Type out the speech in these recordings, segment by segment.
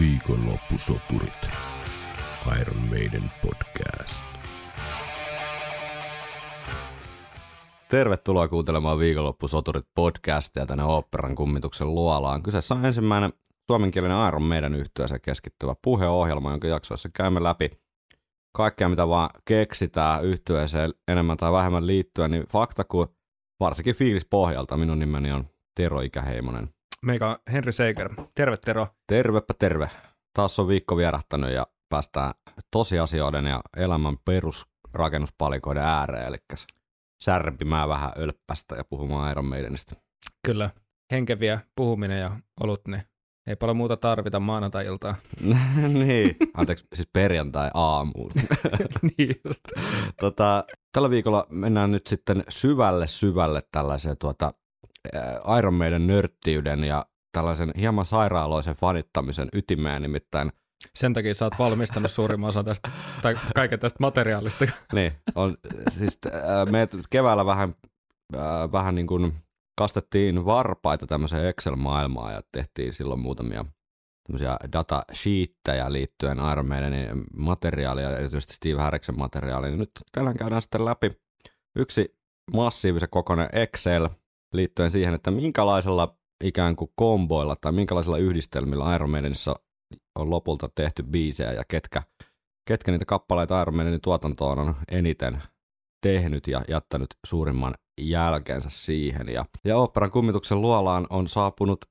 Viikonloppusoturit. Iron Maiden podcast. Tervetuloa kuuntelemaan Viikonloppusoturit podcastia tänne Oopperan kummituksen luolaan. Kyseessä on ensimmäinen suomenkielinen Iron Maiden yhtyeeseen keskittyvä puheohjelma, jonka jaksoissa käymme läpi kaikkea, mitä vaan keksitään yhtyeeseen enemmän tai vähemmän liittyen, niin fakta kuin varsinkin fiilis pohjalta. Minun nimeni on Tero Ikäheimonen. Meikä on Henri Seiker. Terve Tero. Tervepä terve. Taas on viikko vierähtänyt ja päästään tosiasioiden ja elämän perusrakennuspalikoiden ääreen, eli särpimään vähän ölppästä ja puhumaan Iron Maidenista. Kyllä, henkeviä puhuminen ja olut, niin ei paljon muuta tarvita maanantai-iltaa. niin, anteeksi, siis perjantai aamuun. niin just. tota, tällä viikolla mennään nyt sitten syvälle syvälle tällaiseen tuota, Iron Maiden nörttiyden ja tällaisen hieman sairaaloisen fanittamisen ytimeen, nimittäin Sen takia sä oot valmistanut suurimman osan tästä, tai kaiken tästä materiaalista. niin, on, siis äh, me keväällä vähän, äh, vähän niin kuin kastettiin varpaita tämmöiseen Excel-maailmaan ja tehtiin silloin muutamia tämmöisiä datasheettejä liittyen Iron Maidenin materiaalia, erityisesti Steve Harriksen materiaalia. Niin nyt tänään käydään sitten läpi yksi massiivisen kokoinen Excel liittyen siihen, että minkälaisella ikään kuin komboilla tai minkälaisilla yhdistelmillä Iron Maidenissa on lopulta tehty biisejä ja ketkä, ketkä niitä kappaleita Iron Maidenin tuotantoon on eniten tehnyt ja jättänyt suurimman jälkeensä siihen. Ja, ja operan kummituksen luolaan on saapunut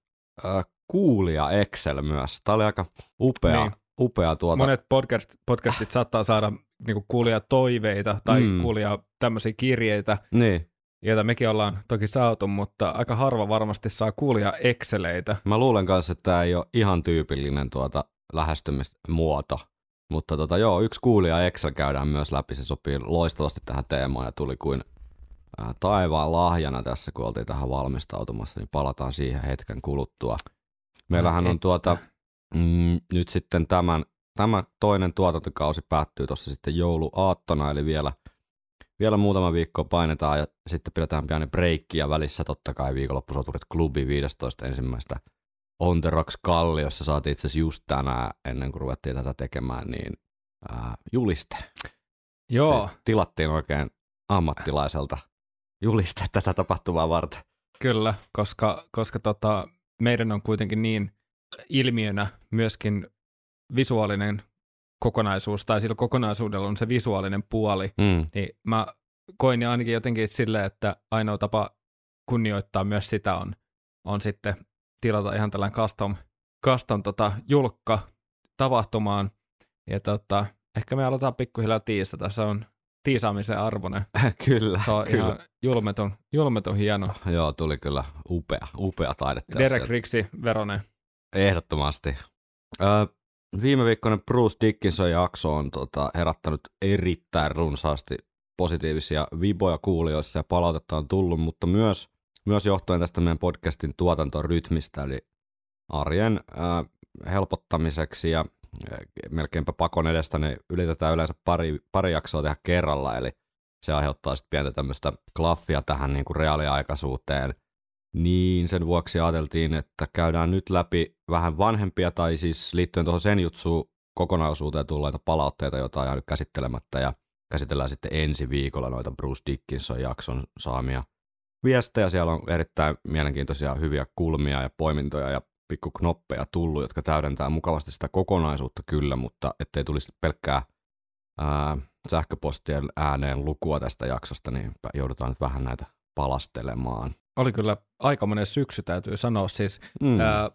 äh, kuulija Excel myös. Tämä oli aika upea, Niin. upea tuota. Monet podcast, podcastit saattaa saada niinku kuulia toiveita tai mm. kuulia tämmöisiä kirjeitä, Niin, joita mekin ollaan toki saatu, mutta aika harva varmasti saa kuulia Exceleitä. mä luulen kanssa, että tämä ei ole ihan tyypillinen tuota lähestymismuoto. Mutta tota, joo, yksi kuulija Excel käydään myös läpi, se sopii loistavasti tähän teemaan ja tuli kuin äh, taivaan lahjana tässä, kun oltiin tähän valmistautumassa, niin palataan siihen hetken kuluttua. Meillähän on tuota, mm, nyt sitten tämän, tämä toinen tuotantokausi päättyy tuossa sitten jouluaattona, eli vielä, vielä muutama viikko painetaan ja sitten pidetään pieni breikki ja välissä totta kai viikonloppusoturit klubi 15 ensimmäistä On The Rocks Kalliossa saatiin itse asiassa just tänään, ennen kuin ruvettiin tätä tekemään, niin ää, juliste. Joo, Se tilattiin oikein ammattilaiselta juliste tätä tapahtumaa varten. kyllä, koska, koska tota, meidän on kuitenkin niin ilmiönä myöskin visuaalinen kokonaisuus, tai sillä kokonaisuudella on se visuaalinen puoli, Mm. niin mä koin ja ainakin jotenkin silleen, että ainoa tapa kunnioittaa myös sitä on, on sitten tilata ihan tällainen custom, custom tota, julkka tapahtumaan. Ja tota, ehkä me aletaan pikkuhiljaa tiisata. Se on tiisaamisen arvoinen. kyllä, Se on kyllä. ihan julmetun, julmetun hieno. Joo, tuli kyllä upea, upea taidetta. Derek Riksi veronen. Ehdottomasti. Öö, viime viikkoinen Bruce Dickinson jakso on tota, herättänyt erittäin runsaasti positiivisia viboja kuulijoissa ja palautetta on tullut, mutta myös, myös johtuen tästä meidän podcastin tuotantorytmistä, eli arjen öö, helpottamiseksi ja ö, melkeinpä pakon edestä, niin yritetään yleensä pari, pari jaksoa tehdä kerralla, eli se aiheuttaa sitten pientä tämmöistä klaffia tähän niin kuin reaaliaikaisuuteen. Niin sen vuoksi ajateltiin, että käydään nyt läpi vähän vanhempia tai siis liittyen tuohon sen jutsuun kokonaisuuteen tulleita palautteita, joita on jäänyt käsittelemättä ja käsitellään sitten ensi viikolla noita Bruce Dickinson jakson saamia viestejä. Siellä on erittäin mielenkiintoisia hyviä kulmia ja poimintoja ja pikkuknoppeja tullut, jotka täydentää mukavasti sitä kokonaisuutta kyllä, mutta ettei tulisi pelkkää ää, sähköpostien ääneen lukua tästä jaksosta, niin joudutaan nyt vähän näitä palastelemaan. Oli kyllä aikamoinen syksy, täytyy sanoa. Siis, Mm. ää,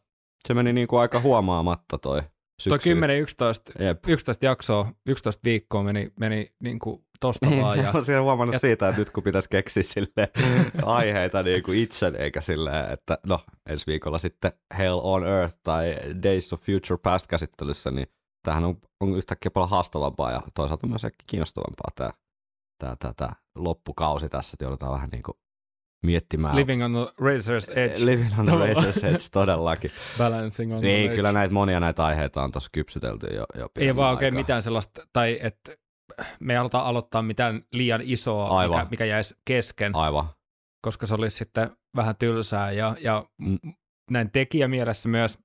Se meni niin kuin aika huomaamatta toi syksy. toi 10-11 Jep. 11 jaksoa, 11 viikkoa meni, meni niin kuin tosta Niin, vaan. se Ja, on siellä huomannut ja- siitä, että nyt kun pitäisi keksiä sille aiheita niin kuin itse, eikä silleen, että no ensi viikolla sitten Hell on Earth tai Days of Future Past käsittelyssä, niin tämähän on, on yhtäkkiä paljon haastavampaa ja toisaalta myös kiinnostavampaa tämä, tämä, tämä, tämä loppukausi tässä, että joudutaan vähän niin kuin miettimään. Living on the Razor's Edge, Living on the. Razor's Edge, todellakin. balancing on Niin, edge. kyllä näitä monia näitä aiheita on tuossa kypsytelty jo, jo Ei vaan oikein aikaa. mitään sellaista, tai että me ei haluta aloittaa mitään liian isoa, Aivan. mikä, mikä jäisi kesken, Aivan. koska se olisi sitten vähän tylsää. Ja, ja Mm. näin tekijämielessä myös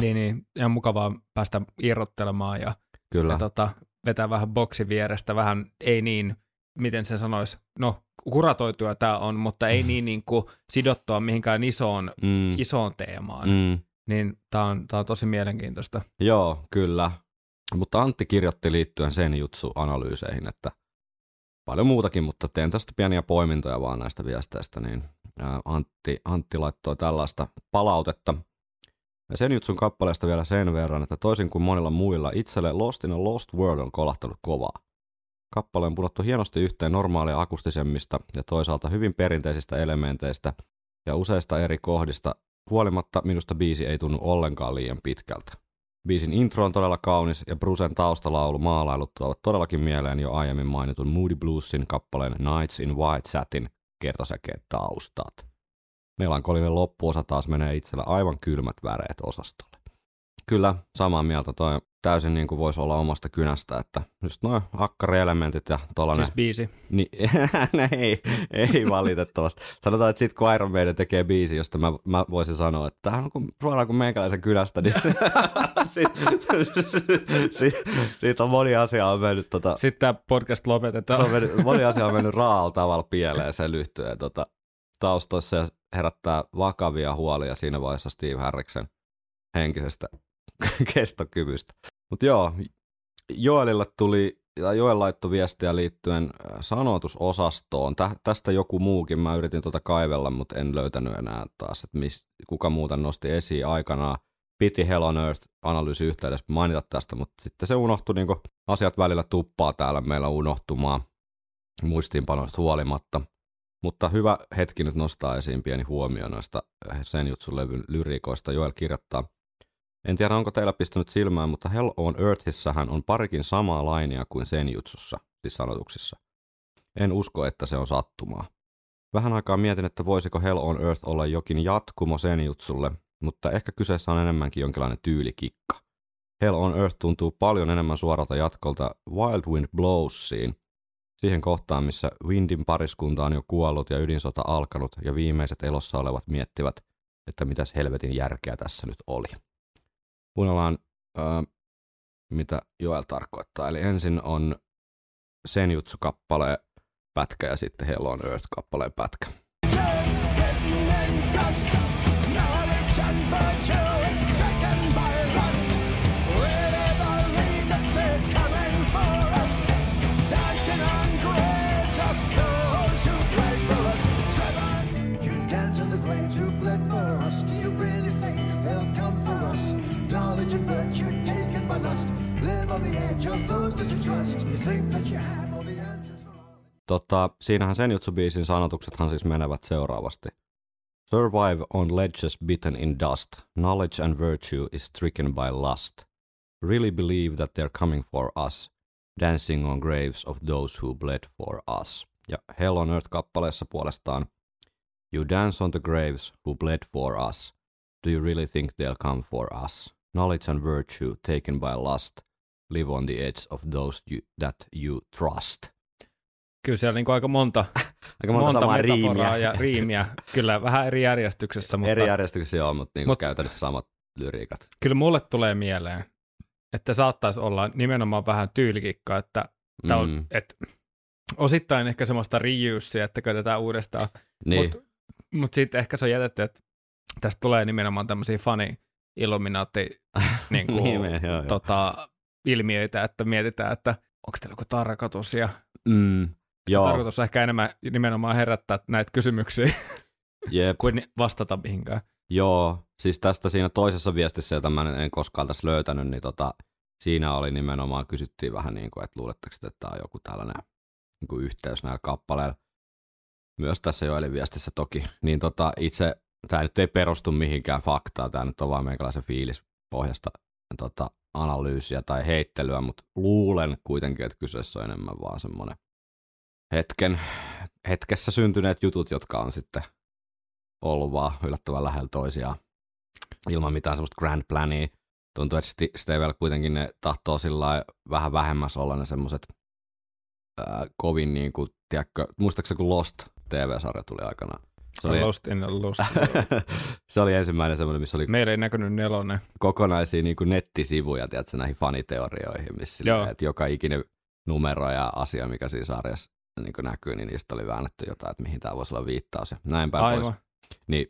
Niin, niin, ihan mukavaa päästä irrottelemaan ja, Kyllä. ja tota, vetää vähän boksi vierestä, vähän ei niin, miten se sanoisi, no kuratoitua tämä on, mutta ei niin, niin kuin sidottua mihinkään isoon, mm. isoon teemaan. Mm. Niin tämä on, tää on tosi mielenkiintoista. Joo, kyllä. Mutta Antti kirjoitti liittyen sen jutsu-analyyseihin, että paljon muutakin, mutta teen tästä pieniä poimintoja vaan näistä viesteistä, niin Antti, Antti laittoi tällaista palautetta. Ja sen jutsun kappaleesta vielä sen verran, että toisin kuin monilla muilla, itselle Lost in a Lost World on kolahtanut kovaa. Kappale on punottu hienosti yhteen normaalia akustisemmista ja toisaalta hyvin perinteisistä elementeistä ja useista eri kohdista. Huolimatta minusta biisi ei tunnu ollenkaan liian pitkältä. Biisin intro on todella kaunis ja Brucen taustalaulu maalailut tuovat todellakin mieleen jo aiemmin mainitun Moody Bluesin kappaleen Nights in White Satin kertosäkeen taustat. Melankolinen loppuosa taas menee itsellä aivan kylmät väreet osastolle. Kyllä, samaa mieltä. Toi täysin niin kuin voisi olla omasta kynästä, että just noin akkarielementit ja tollanen... Siis biisi. Niin, ei, ei valitettavasti. Sanotaan, että sit kun Iron Maiden tekee biisi, josta mä, mä voisin sanoa, että tämähän on kun, suoraan kuin meikäläisen kylästä, niin siitä, siitä on moni asia on mennyt tota... Sitten tämä podcast lopetetaan. Se on mennyt, moni asia on mennyt raalla tavalla pieleen sen lyhtyeen tota, taustoissa ja herättää vakavia huolia siinä vaiheessa Steve Harriksen henkisestä kestokyvystä. Mutta joo, Joelille tuli, ja Joel laittoi viestiä liittyen äh, sanotusosastoon. Tä, tästä joku muukin, mä yritin tuota kaivella, mutta en löytänyt enää taas, että mis, kuka muuten nosti esiin aikanaan. Piti Hell on Earth analyysi yhteydessä mainita tästä, mutta sitten se unohtui, niin asiat välillä tuppaa täällä meillä unohtumaan muistiinpanoista huolimatta. Mutta hyvä hetki nyt nostaa esiin pieni huomio noista sen jutsun levyn lyriikoista. Joel kirjoittaa, en tiedä, onko teillä pistänyt silmään, mutta Hell on Earthissähän on parikin samaa lainia kuin sen jutsussa, siis sanotuksissa. En usko, että se on sattumaa. Vähän aikaa mietin, että voisiko Hell on Earth olla jokin jatkumo sen jutsulle, mutta ehkä kyseessä on enemmänkin jonkinlainen tyylikikka. Hell on Earth tuntuu paljon enemmän suoralta jatkolta Wild Wind Blowsiin, siihen kohtaan, missä Windin pariskunta on jo kuollut ja ydinsota alkanut ja viimeiset elossa olevat miettivät, että mitäs helvetin järkeä tässä nyt oli. Kuunnellaan, äh, mitä Joel tarkoittaa. Eli ensin on Senjutsu-kappaleen pätkä ja sitten Hell on Earth-kappaleen pätkä. Tota, siinähän sen jutsubiisin sanotuksethan siis menevät seuraavasti. Survive on ledges bitten in dust. Knowledge and virtue is stricken by lust. Really believe that they're coming for us. Dancing on graves of those who bled for us. Ja Hell on Earth-kappaleessa puolestaan You dance on the graves who bled for us. Do you really think they'll come for us? Knowledge and virtue taken by lust. Live on the edge of those you, that you trust. Kyllä siellä niin aika monta, aika monta, monta samaa riimiä. ja riimiä. Kyllä vähän eri järjestyksessä. Mutta... Eri järjestyksessä joo, mutta niin Mut... käytännössä samat lyriikat. Kyllä mulle tulee mieleen, että saattaisi olla nimenomaan vähän tyylikikka, että mm. on, että osittain ehkä semmoista reusea, että käytetään uudestaan. Niin. Mutta mut sitten ehkä se on jätetty, että tästä tulee nimenomaan tämmöisiä fani illuminaatti niin kuin, me, joo, tota, ilmiöitä, että mietitään, että onko teillä joku tarkoitus ja mm, joo. tarkoitus ehkä enemmän nimenomaan herättää näitä kysymyksiä Jep. kuin vastata mihinkään. Joo, siis tästä siinä toisessa viestissä, jota mä en koskaan tässä löytänyt, niin tota, siinä oli nimenomaan, kysyttiin vähän niin kuin, että luuletteko, että tämä on joku tällainen niin kuin yhteys näillä kappaleilla. Myös tässä Joelin viestissä toki. Niin tota, itse, tämä nyt ei perustu mihinkään faktaan, tämä nyt on vaan meikäläisen fiilis pohjasta tota, analyysiä tai heittelyä, mutta luulen kuitenkin, että kyseessä on enemmän vaan semmoinen hetken, hetkessä syntyneet jutut, jotka on sitten ollut vaan yllättävän lähellä toisiaan ilman mitään semmoista grand plania. Tuntuu, että Stevel kuitenkin ne tahtoo sillä vähän vähemmässä olla ne semmoiset kovin niin kuin, tiedätkö, muistaakseni kun Lost TV-sarja tuli aikanaan? Se oli, Lost in Lost. se oli ensimmäinen semmoinen, missä oli Meillä ei näkynyt nelonen. kokonaisia niin kuin nettisivuja tiedätkö, näihin faniteorioihin, missä Joo. silleen, että joka ikinen numero ja asia, mikä siinä sarjassa niin näkyy, niin niistä oli väännetty jotain, että mihin tämä voisi olla viittaus ja näin päin pois. Aivan. Niin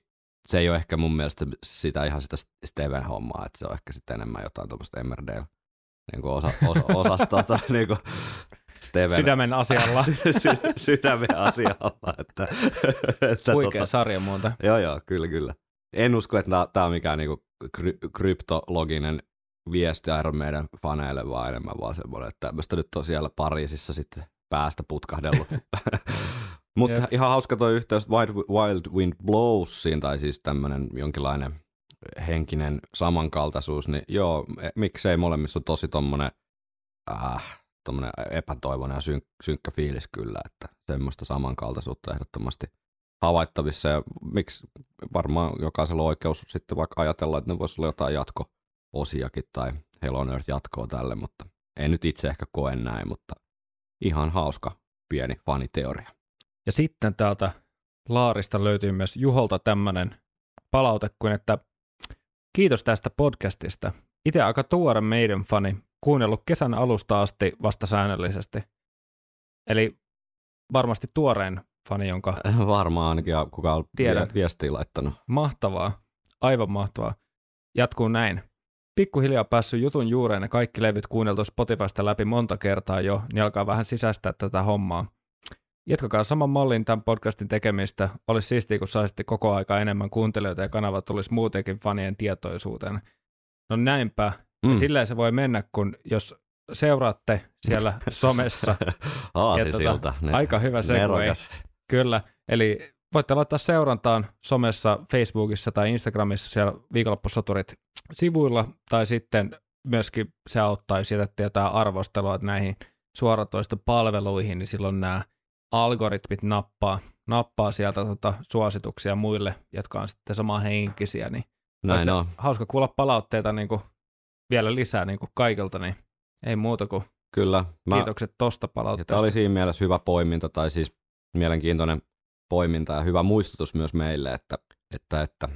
se ei ole ehkä mun mielestä sitä ihan sitä Steven hommaa, että se on ehkä sitten enemmän jotain tuommoista Emmerdale niin kuin osa, osa, osastosta niin kuin Steven Sydämen asialla. sy, sy, sydämen asialla. Että, että Huikea sarja muuten. Joo, joo, kyllä, kyllä. En usko, että tämä on mikään niinku kry, kryptologinen viesti Iron Maiden faneille, vaan enemmän vaan semmoinen, että tämmöistä nyt on siellä Pariisissa sitten päästä putkahdellut. Mutta Jep. ihan hauska toi yhteys Wild, Wild Wind Blowsiin, tai siis tämmöinen jonkinlainen henkinen samankaltaisuus, niin joo, e- miksei molemmissa on tosi tommonen, äh, tommonen epätoivoinen ja syn, synkkä fiilis kyllä, että semmoista samankaltaisuutta ehdottomasti havaittavissa ja miksi varmaan jokaisella on oikeus sitten vaikka ajatella, että ne voisi olla jotain jatko-osiakin tai Hell on Earth jatkoa tälle, mutta en nyt itse ehkä koe näin, mutta ihan hauska pieni faniteoria. Ja sitten täältä Laarista löytyy myös Juholta tämmöinen palaute kuin, että kiitos tästä podcastista. Itse aika tuore meidän fani, kuunnellut kesän alusta asti vasta säännöllisesti. Eli varmasti tuorein fani, jonka Varmaan ainakin ja kuka on Tiedän. vie- viestiä laittanut. mahtavaa, aivan mahtavaa. Jatkuu näin. Pikkuhiljaa päässyt jutun juureen ja kaikki levyt kuunneltu Spotifysta läpi monta kertaa jo, niin alkaa vähän sisäistää tätä hommaa. Jatkakaa saman mallin tämän podcastin tekemistä. Olisi siistiä, kun saisitte koko aika enemmän kuuntelijoita ja kanava tulisi muutenkin fanien tietoisuuteen. No näinpä. Mm. Mm. Silleen se voi mennä, kun jos seuraatte siellä somessa. Aasisilta. tota, aika hyvä nerokas. Kyllä, eli voitte laittaa seurantaan somessa, Facebookissa tai Instagramissa siellä viikonloppusoturit sivuilla, tai sitten myöskin se auttaa, jos jätätte jotain arvostelua näihin suoratoistopalveluihin, niin silloin nämä algoritmit nappaa, nappaa sieltä tota suosituksia muille, jotka on sitten samanhenkisiä, niin Näin on. hauska kuulla palautteita niin kuin vielä lisää niin kuin kaikilta, niin ei muuta kuin Kyllä. Mä, kiitokset tosta palautteesta. tämä oli siinä mielessä hyvä poiminta, tai siis mielenkiintoinen poiminta ja hyvä muistutus myös meille, että, että, että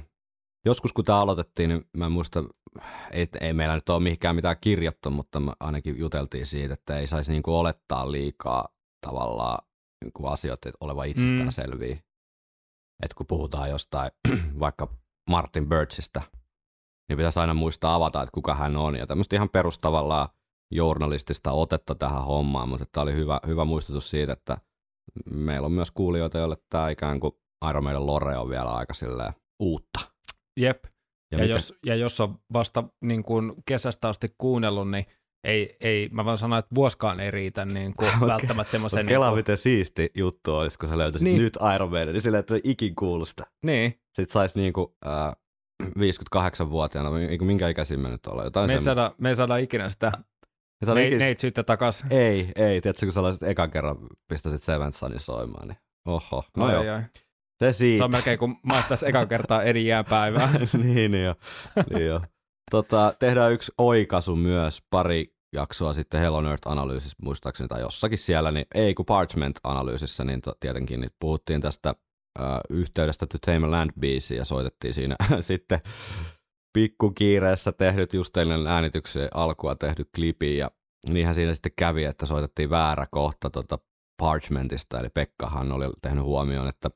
joskus kun tämä aloitettiin, niin mä en muista, ei, ei meillä nyt ole mihinkään mitään kirjattu, mutta me ainakin juteltiin siitä, että ei saisi niinku olettaa liikaa tavallaan niinku asioita olevan itsestäänselviä. Mm. Että kun puhutaan jostain vaikka Martin Birchistä, niin pitäisi aina muistaa avata, että kuka hän on. Ja tämmöistä ihan perustavallaan journalistista otetta tähän hommaan, mutta tämä oli hyvä, hyvä muistutus siitä, että meillä on myös kuulijoita, joille tämä ikään kuin Iron Maiden lore on vielä aika uutta. Jep, ja, ja, mikä- jos, ja jos on vasta niin kuin kesästä asti kuunnellut, niin ei, ei, mä voin sanoa, että vuoskaan ei riitä niin kuin välttämättä semmoisen... Mutta Niin, kela kuin, miten siisti juttu olisi, kun sä löytäisit Niin. niin. nyt Iron Maiden, niin silleen, että ikin kuulu sitä. niin, Sitten saisi niinku, äh, 58-vuotiaana, niinku minkä ikäisiä me nyt ollaan, jotain me ei, saada, me ei saada ikinä sitä Me saadaan ne, ikinä- neitsyyttä takas. Ei, ei, tiedätkö, kun sä olisit ekan kerran pistäisit Seventh Sunin soimaan, niin oho, no ai, joo, ai. Se siitä. Se on melkein kuin maistaisi ekan kertaa eri jääpäivää. niin, niin jo. Niin jo. Tota, tehdään yksi oikaisu myös pari jaksoa sitten Hell on Earth-analyysissä, muistaakseni, tai jossakin siellä, niin ei kun Parchment-analyysissä, niin to, tietenkin niin puhuttiin tästä ö, yhteydestä To Tame Land biisiin ja soitettiin siinä sitten pikkukiireessä tehdyt just ennen äänityksen alkua tehdyt klipi ja niinhän siinä sitten kävi, että soitettiin väärä kohta tota Parchmentista, eli Pekkahan oli tehnyt huomioon, että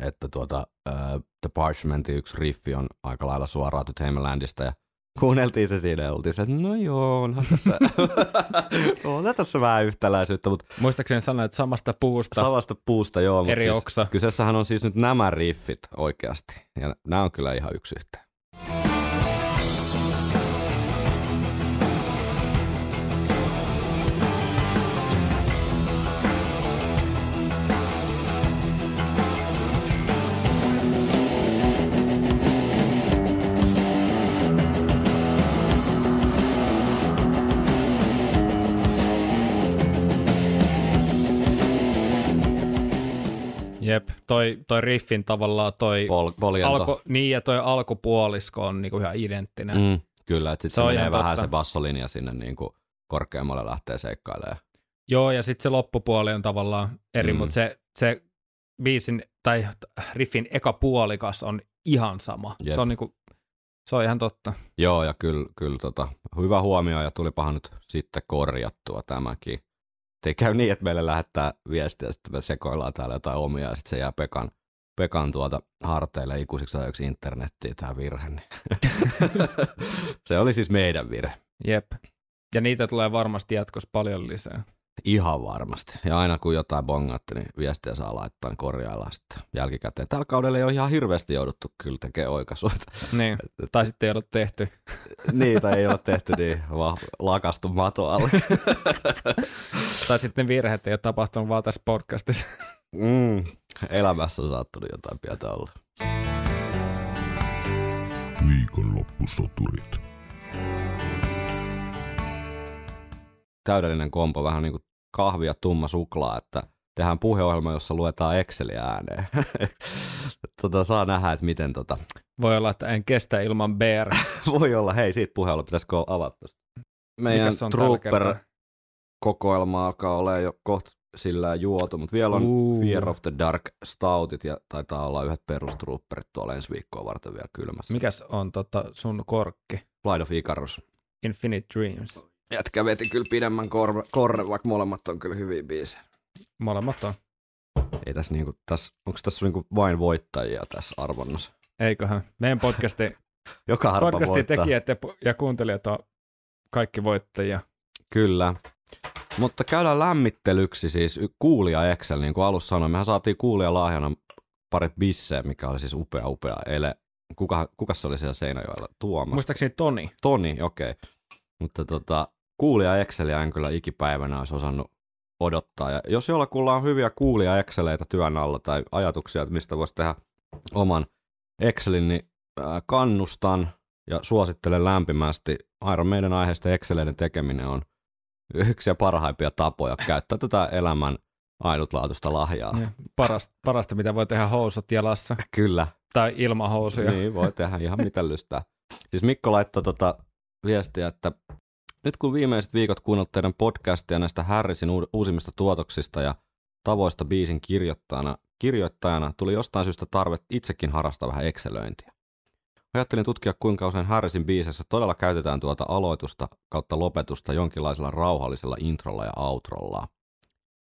että tuota, uh, The Parchmentin yksi riffi on aika lailla suoraan To Tame a Landista ja kuunneltiin se siinä ja oltiin se, että no joo, onhan tässä, onhan tässä vähän yhtäläisyyttä, mutta Muistaakseni sanoa, että samasta puusta samasta puusta joo, eri siis, oksa. kyseessähän on siis nyt nämä riffit oikeasti ja nämä on kyllä ihan yksi yhteen. Jep, toi, toi riffin tavallaan toi Pol- alku, niin ja toi alkupuolisko on niinku ihan identtinen. Mm. Kyllä, että sitten Se se, menee vähän totta. se bassolinja sinne niin kuin korkeammalle lähtee seikkailemaan. Joo, ja sitten se loppupuoli on tavallaan eri. Mm. mutta se, se biisin tai riffin eka puolikas on ihan sama. Jep. Se on, niinku, se on ihan totta. Joo, ja kyllä, kyllä tota, hyvä huomio, ja tulipahan nyt sitten korjattua tämäkin. Ei käy niin, että meille lähettää viestiä, sitten me sekoillaan täällä jotain omia, ja sitten se jää Pekan, Pekan tuota harteille ikuisiksi ajoiksi internettiin tämä virhe. Niin. se oli siis meidän virhe. Jep. Ja niitä tulee varmasti jatkossa paljon lisää. Ihan varmasti. Ja aina kun jotain bongaatte, niin viestiä saa laittaa, niin korjaillaan sitten jälkikäteen. Tällä kaudella ei ole ihan hirveästi jouduttu kyllä tekemään oikaisuja. Niin. Tai sitten ei ole tehty. Niitä ei ole tehty niin vaan lakastu mato alle. tai sitten virheet ei ole tapahtunut vaan tässä podcastissa. Mm, elämässä on saattanut jotain pientä olla. Viikonloppusoturit. Täydellinen kompo, vähän niin kuin kahvi ja tumma suklaa, että tehdään puheohjelma, jossa luetaan Exceliä ääneen. tota, saa nähdä, että miten tota... Voi olla, että en kestä ilman BR. Voi olla, hei, siitä puheella pitäisikö avata. Meidän Trooper kokoelma alkaa olla jo kohta sillä juotu, mutta vielä on Uu. Fear of the Dark Stoutit ja taitaa olla yhdet perustrooperit tuolla ensi viikkoa varten vielä kylmässä. Mikäs on tota sun korkki? Flight of Icarus. Infinite Dreams. Jätkä veti kyllä pidemmän korren, vaikka molemmat on kyllä hyviä biisejä. Molemmat on. Ei tässä niinku, tässä, onko tässä niinku vain voittajia tässä arvonnassa? Eiköhän. Meidän podcasti, Joka harva podcastin voittaa. tekijät ja, ja kuuntelijat on kaikki voittajia. Kyllä. Mutta käydään lämmittelyksi siis kuulija Excel, niin kuin alussa sanoin. Mehän saatiin kuulija lahjana pari bisseä, mikä oli siis upea, upea ele. Kuka, kuka se oli siellä Seinäjoella? Tuomas. Muistaakseni Toni. Toni, okei. Okay. Mutta tota, kuulija Exceliä en kyllä ikipäivänä olisi osannut odottaa. Ja jos jollakulla on hyviä kuulija Exceleitä työn alla tai ajatuksia, että mistä voisi tehdä oman Excelin, niin kannustan ja suosittelen lämpimästi. Iron Maiden aiheesta Exceleiden tekeminen on yksi ja parhaimpia tapoja käyttää tätä elämän ainutlaatuista lahjaa. Ja Parasta, parasta, mitä voi tehdä housut jalassa. Kyllä, Tai ilman housuja. Niin, voi tehdä ihan mitä lystää. Siis Mikko laittoi tota viestiä, että nyt kun viimeiset viikot kuunnellut teidän podcastia näistä Harrisin uu- uusimmista tuotoksista ja tavoista biisin kirjoittajana, kirjoittajana tuli jostain syystä tarve itsekin harrastaa vähän Excelöintiä. Ajattelin tutkia, kuinka usein Harrisin biiseissä todella käytetään tuota aloitusta kautta lopetusta jonkinlaisella rauhallisella introlla ja outrolla.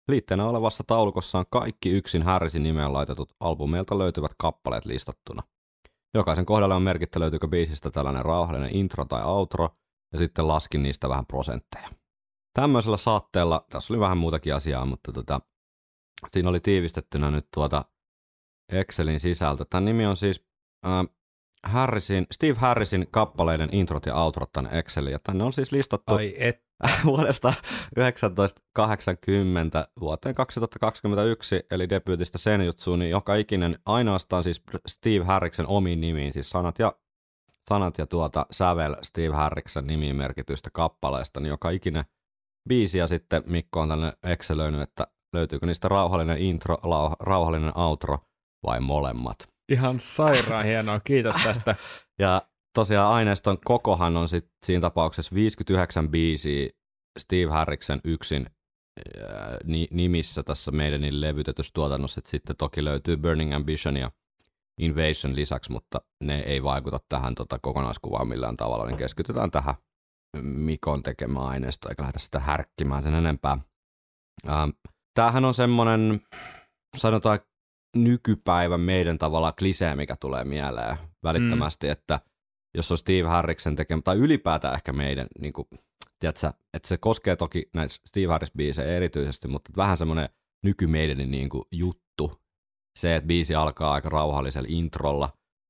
Liitteenä olevassa taulukossa on kaikki yksin Harrisin nimeen laitetut albumeilta löytyvät kappaleet listattuna. Jokaisen kohdalla on merkitty löytyykö biisistä tällainen rauhallinen intro tai outro, ja sitten laskin niistä vähän prosentteja. Tämmöisellä saatteella, tässä oli vähän muutakin asiaa, mutta tota, siinä oli tiivistettynä nyt tuota Excelin sisältö. Tämän nimi on siis äh, Harrisin, Steve Harrisin kappaleiden introt ja outrot tänne Exceliin, ja tänne on siis listattu Ai et. vuodesta 1980 vuoteen 2021, eli debyytistä Senjutsuun, niin joka ikinen ainoastaan siis Steve Harriksen omiin nimiin, siis sanat ja, sanat ja tuota sävel Steve Harriksen nimiin merkityistä kappaleesta, niin joka ikinen biisi ja sitten Mikko on tänne Excelöinyt, että löytyykö niistä rauhallinen intro, lau, rauhallinen outro vai molemmat. Ihan sairaan hienoa. Kiitos tästä. Ja tosiaan aineiston kokohan on sit siinä tapauksessa 59 biisiä Steve Harriksen yksin ni- nimissä tässä meidän levytetyssä tuotannossa. Et sitten toki löytyy Burning Ambition ja Invasion lisäksi, mutta ne ei vaikuta tähän tota kokonaiskuvaan millään tavalla, niin keskitytään tähän Mikon tekemään aineistoon, eikä lähdetä sitä härkkimään sen enempää. Ähm, tämähän on semmoinen, sanotaan nykypäivän meidän tavalla klisee, mikä tulee mieleen välittömästi, mm. että jos on Steve Harriksen tekemä, tai ylipäätään ehkä meidän, niin kuin, tiedätkö, että se koskee toki näitä Steve Harris-biisejä erityisesti, mutta vähän semmoinen nykymeidänin niin kuin juttu, se, että biisi alkaa aika rauhallisella introlla,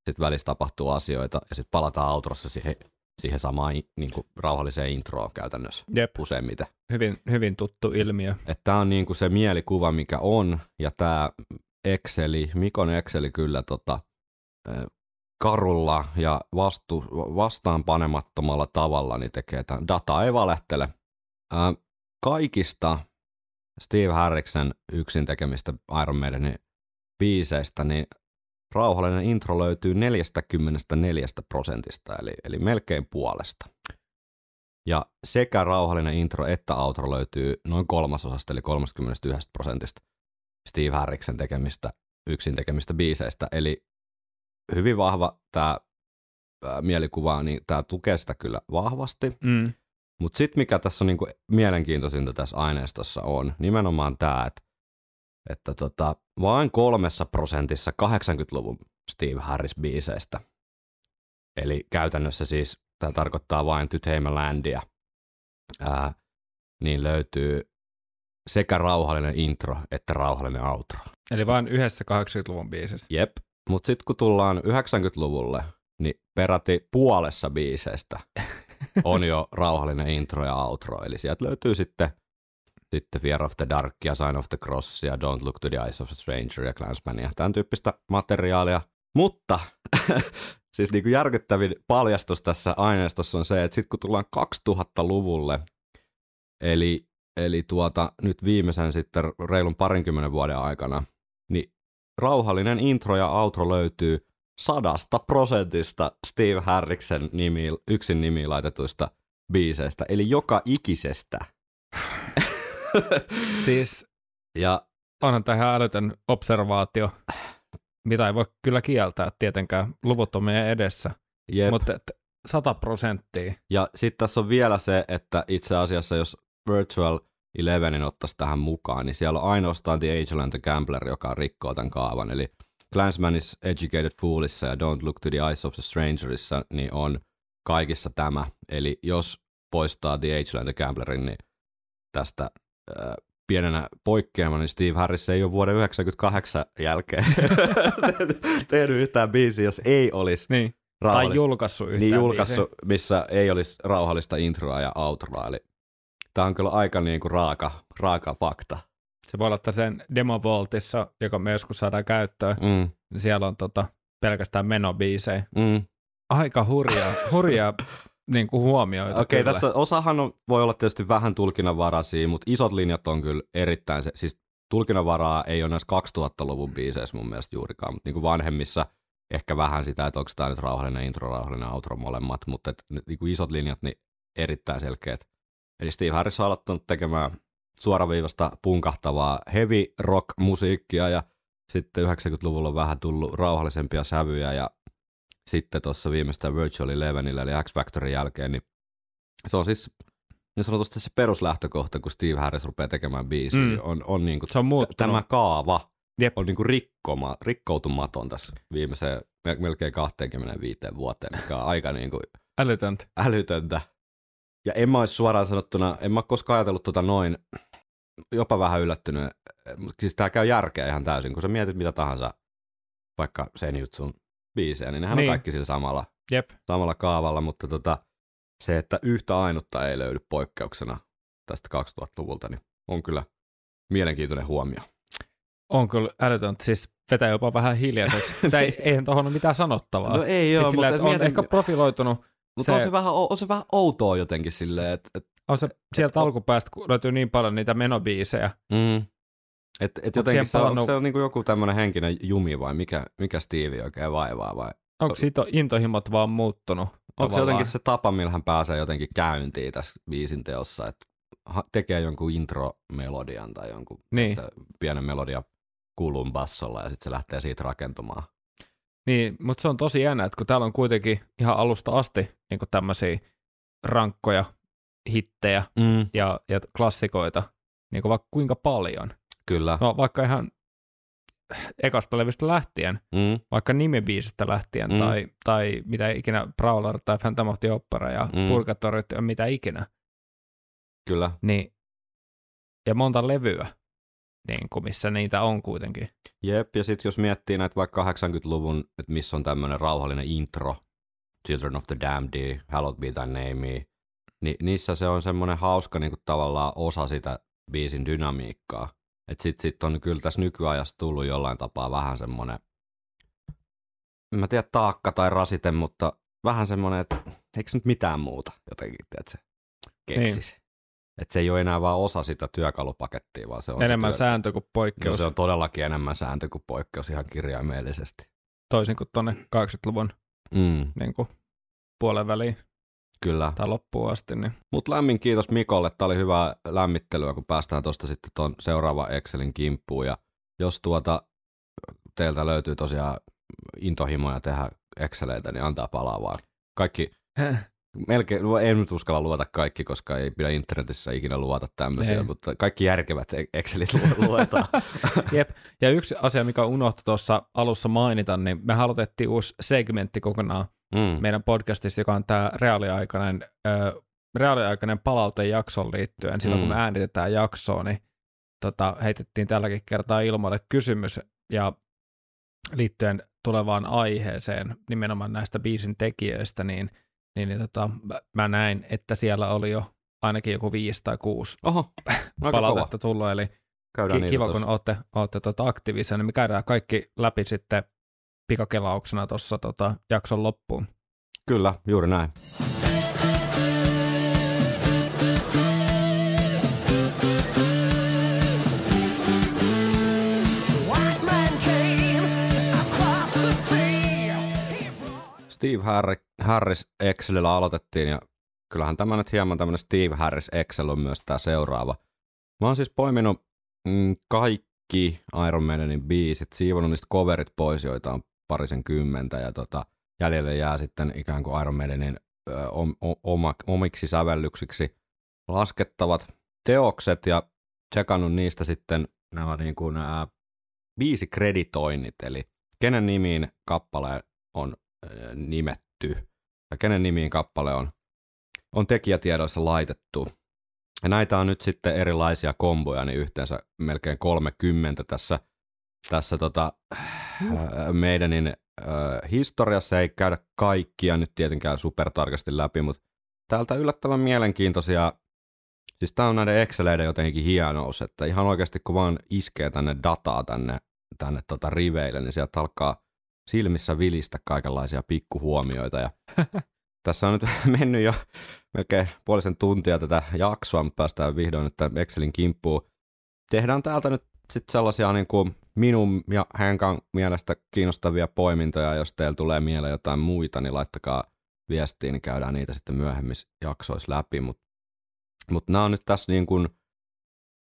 sitten välissä tapahtuu asioita ja sitten palataan outrossa siihen, siihen samaan niin kuin, rauhalliseen introon käytännössä Jep. useimmiten. Hyvin, hyvin tuttu ilmiö. Tämä on niinku se mielikuva, mikä on, ja tämä Exceli, Mikon Exceli kyllä tota, karulla ja vastu, vastaan panemattomalla tavalla niin tekee tämän. Data ei valehtele. Ö, kaikista Steve Harriksen yksin tekemistä Iron Maidenin biiseistä, niin rauhallinen intro löytyy 44 prosentista, eli, eli melkein puolesta. Ja sekä rauhallinen intro että outro löytyy noin kolmasosasta, eli 31 prosentista Steve Harriksen tekemistä yksin tekemistä biiseistä. Eli hyvin vahva tämä mielikuva, niin tämä tukee sitä kyllä vahvasti. Mm. Mutta sitten mikä tässä on niinku mielenkiintoisinta tässä aineistossa on nimenomaan tämä, että, että tota, vain kolmessa prosentissa 80-luvun Steve Harris-biiseistä, eli käytännössä siis tämä tarkoittaa vain To Tame a Landia, ää, niin löytyy sekä rauhallinen intro että rauhallinen outro. Eli vain yhdessä 80-luvun biisissä. Jep, mutta sitten kun tullaan 90-luvulle, niin peräti puolessa biisestä on jo rauhallinen intro ja outro. Eli sieltä löytyy sitten, sitten Fear of the Dark ja Sign of the Cross ja Don't Look to the Eyes of a Stranger ja Clansman ja tämän tyyppistä materiaalia. Mutta siis niin kuin järkyttävin paljastus tässä aineistossa on se, että sitten kun tullaan 2000-luvulle, eli, eli tuota, nyt viimeisen sitten reilun parinkymmenen vuoden aikana, niin rauhallinen intro ja outro löytyy sadasta prosentista Steve Harriksen nimi, yksin nimi laitetuista biiseistä, eli joka ikisestä. Siis ja onhan tämä ihan älytön observaatio, mitä ei voi kyllä kieltää tietenkään, luvut on meidän edessä, jep. mutta et 100 prosenttia. Ja sitten tässä on vielä se, että itse asiassa jos Virtual Elevenin ottaisi tähän mukaan, niin siellä on ainoastaan The Angel and the Gambler, joka rikkoo tämän kaavan. Eli Clansmanis Educated Foolissa ja Don't Look to the Eyes of the Strangerissa niin on kaikissa tämä. Eli jos poistaa The Angel and the Gamblerin, niin tästä äh, pienenä poikkeama, niin Steve Harris ei ole vuoden 1998 jälkeen tehnyt yhtään biisiä, jos ei olisi Niin. rauhallista. Tai julkaissut yhtään Niin julkaissut, biisiä. missä ei olisi rauhallista introa ja outroa, eli tämä on kyllä aika niin kuin raaka, raaka fakta. Se voi olla, että sen Demo Vaultissa, joka me joskus saadaan käyttöön, Mm, niin siellä on tota, pelkästään menobiisejä. mm. Aika hurjaa, hurjaa niin kuin huomioita. Okei, kyllä. tässä osahan on, voi olla tietysti vähän tulkinnanvaraisia, mutta isot linjat on kyllä erittäin, se, siis tulkinnanvaraa ei ole näissä 2000-luvun biiseissä mun mielestä juurikaan, mutta niin kuin vanhemmissa ehkä vähän sitä, että onko tämä nyt rauhallinen intro, rauhallinen outro molemmat, mutta et, niin kuin isot linjat, niin erittäin selkeät. Eli Steve Harris on aloittanut tekemään suoraviivasta punkahtavaa heavy rock musiikkia ja sitten 90-luvulla on vähän tullut rauhallisempia sävyjä ja sitten tuossa viimeistä Virtual Elevenillä eli X Factorin jälkeen, niin se on siis niin sanotusti se peruslähtökohta, kun Steve Harris rupeaa tekemään biisiä, Mm. niin on, on niin kuin Se on muuttunut. tämä kaava Jep. on niin kuin rikkoma, rikkoutumaton tässä viimeiseen mel- melkein 25 vuoteen, mikä on aika niin kuin Älytöntä. älytöntä. Ja en mä olisi suoraan sanottuna, en mä ole koskaan ajatellut tota noin, jopa vähän yllättynyt. Mutta siis tää käy järkeä ihan täysin, kun sä mietit mitä tahansa, vaikka sen jutsun biisejä, niin nehän Niin. on kaikki sillä samalla, Jep. samalla kaavalla, mutta tota, se, että yhtä ainutta ei löydy poikkeuksena tästä 2000-luvulta, niin on kyllä mielenkiintoinen huomio. On kyllä älytöntä. Siis vetää jopa vähän hiljaiseksi. Tai ei, eihän tuohon ole mitään sanottavaa. No ei siis oo, sillä, mutta on mietin- ehkä profiloitunut. Mutta se- on, se vähän, on se vähän outoa jotenkin silleen, että et, On se sieltä on- alkupäästä, kun löytyy niin paljon niitä menobiisejä. mm, et, et Onko jotenkin se, on, palannut- se on niinku joku tämmöinen henkinen jumi vai mikä, mikä Steve oikein vaivaa vai Onko siitä intohimot vaan muuttunut? onko se tavallaan? jotenkin se tapa, millä hän pääsee jotenkin käyntiin tässä biisin teossa, että tekee jonkun intro-melodian tai jonkun Niin. se pienen melodia kulun bassolla ja sitten se lähtee siitä rakentumaan. Niin, mutta se on tosi jännä, että kun täällä on kuitenkin ihan alusta asti niin tämmöisiä rankkoja hittejä Mm. ja, ja klassikoita, niin kuin vaikka kuinka paljon. Kyllä. No vaikka ihan ekasta levystä lähtien, Mm. vaikka nimibiisistä lähtien, Mm. tai, tai mitä ikinä, Prowler tai Phantom of the Opera ja Mm. Purgatory ja mitä ikinä, Kyllä. niin, ja monta levyä, niin kuin missä niitä on kuitenkin. Jep, ja sitten jos miettii näitä vaikka 80-luvun, että missä on tämmöinen rauhallinen intro, Children of the Damned, Hallowed Be Thy Name, niin niissä se on semmoinen hauska niin kuin tavallaan osa sitä biisin dynamiikkaa. Että sit, sit on kyllä tässä nykyajassa tullut jollain tapaa vähän semmoinen, en mä tiedä taakka tai rasite, mutta vähän semmoinen, että eikö nyt mitään muuta jotenkin, että se keksisi. Niin. Että se ei ole enää vaan osa sitä työkalupakettia, vaan se on Enemmän se sääntö kuin No poikkeus, se on todellakin enemmän sääntö kuin poikkeus ihan kirjaimellisesti. toisin kuin tuonne 80-luvun Mm, niin kuin puolen väliin kyllä. tai loppuun asti. Niin. Mutta lämmin kiitos Mikolle. Tämä oli hyvää lämmittelyä, kun päästään tuosta sitten tuon seuraava Excelin kimppuun. Ja jos tuota teiltä löytyy tosiaan intohimoja tehdä Exceleitä, niin antaa palaa vaan. Kaikki, melkein, en nyt uskalla luota kaikki, koska ei pidä internetissä ikinä luota tämmöisiä, Ei. mutta kaikki järkevät Excelit lu- luetaan. Jep. Ja yksi asia, mikä unohtui tuossa alussa mainita, niin me halutettiin uusi segmentti kokonaan mm. meidän podcastissa, joka on tämä reaaliaikainen, ö, reaaliaikainen palautejakson liittyen. Silloin kun Mm. me äänitetään jaksoa, niin tota, heitettiin tälläkin kertaa ilmoille kysymys ja liittyen tulevaan aiheeseen, nimenomaan näistä biisin tekijöistä, niin, niin, niin tota, mä- näin, että siellä oli jo ainakin joku viisi tai kuusi Oho, palautetta tullut, eli Käydään ki- kiva, kun olette, olette tota aktiivisia, niin me käydään kaikki läpi sitten pikakelauksena tuossa tota jakson loppuun. Kyllä, juuri näin. Steve Harri- Harris Excelillä aloitettiin ja kyllähän tämä nyt hieman tämmöinen Steve Harris Excel on myös tämä seuraava. Mä oon siis poiminut mm, kaikki Iron Maidenin biisit, siivonut niistä coverit pois, joita on parisen kymmentä ja tota, jäljelle jää sitten ikään kuin Iron Maidenin ö, om, oma, omiksi sävellyksiksi laskettavat teokset ja tsekannut niistä sitten nämä niin kuin, ää, biisikreditoinnit, eli kenen nimiin kappale on ö, nimetty ja kenen nimiin kappale on, on tekijätiedoissa laitettu. Ja näitä on nyt sitten erilaisia komboja, niin yhteensä melkein 30 tässä, tässä tota, ää, meidänin äh, historiassa. Ei käydä kaikkia nyt tietenkään supertarkasti läpi, mutta täältä yllättävän mielenkiintoisia, siis tää on näiden Exceleiden jotenkin hienous, että ihan oikeasti kun vaan iskee tänne dataa tänne, tänne tota riveille, niin sieltä alkaa silmissä vilistä kaikenlaisia pikkuhuomioita ja tässä on nyt mennyt jo melkein puolisen tuntia tätä jaksoa, mutta päästään vihdoin nyt Excelin kimppuun. Tehdään täältä nyt sitten sellaisia niin kuin minun ja Henkan mielestä kiinnostavia poimintoja. Jos teillä tulee mieleen jotain muita, niin laittakaa viestiin, niin käydään niitä sitten myöhemmissä jaksoissa läpi. Mutta mut nämä on nyt tässä niin kuin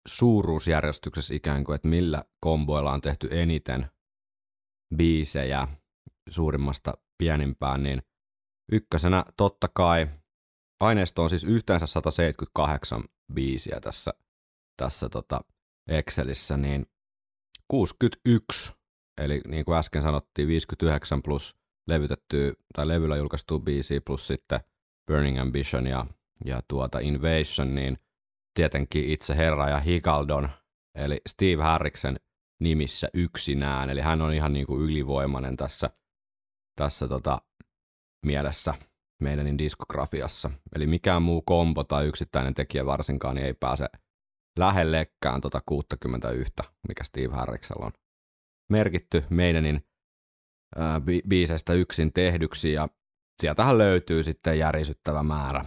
suuruusjärjestyksessä ikään kuin, että millä komboilla on tehty eniten biisejä suurimmasta pienimpään, niin ykkösenä totta kai aineisto on siis yhteensä 178 biisiä tässä, tässä tota Excelissä, niin 61, eli niin kuin äsken sanottiin, 59 plus levytettyä tai levyllä julkaistu biisi plus sitten Burning Ambition ja, ja tuota Invasion, niin tietenkin itse Herra ja Higaldon, eli Steve Harriksen nimissä yksinään, eli hän on ihan niin kuin ylivoimainen tässä, tässä tota mielessä meidänin diskografiassa. Eli mikään muu kombo tai yksittäinen tekijä varsinkaan niin ei pääse lähellekään tota 61, mikä Steve Harriksella on merkitty meidänin ää, bi- biiseistä yksin tehdyksi ja sieltähän löytyy sitten järisyttävä määrä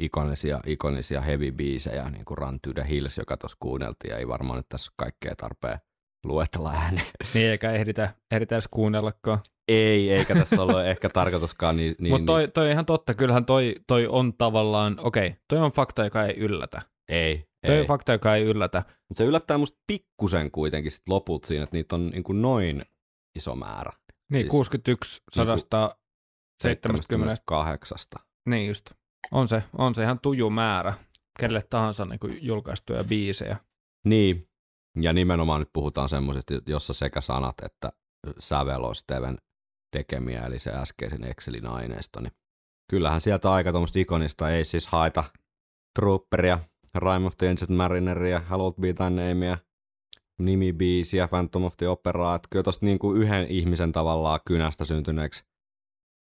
ikonisia, ikonisia heavy-biisejä, niin kuin Run to the Hills, joka tuossa kuunneltiin, ja ei varmaan nyt tässä kaikkea tarpeen luetella ääneen. Niin, eikä ehditä, ehditä edes kuunnellakaan. Ei, eikä tässä ollut ehkä tarkoituskaan niin, niin, Mutta toi, toi on ihan totta, kyllähän toi, toi on tavallaan, okei, toi on fakta, joka ei yllätä. Ei, Toi ei. on fakta, joka ei yllätä. Mutta se yllättää musta pikkusen kuitenkin sit loput siinä, että niitä on niin kuin noin iso määrä. Niin, Siis 61 sadasta 70. 78. Niin just. On se, on se ihan tuju määrä kelle tahansa niin kuin julkaistuja biisejä. Niin, ja nimenomaan nyt puhutaan semmoisesta, jossa sekä sanat että sävel on Steven tekemiä, eli se äskeisen Excelin aineisto. Niin kyllähän sieltä aika tuommoista ikonista ei siis haeta Trooperia, Rime of the Ancient Marineria, Hallowed Be Thy Namea, nimibiisiä, Phantom of the Opera, että kyllä tosta niinku yhden ihmisen tavallaan kynästä syntyneeksi,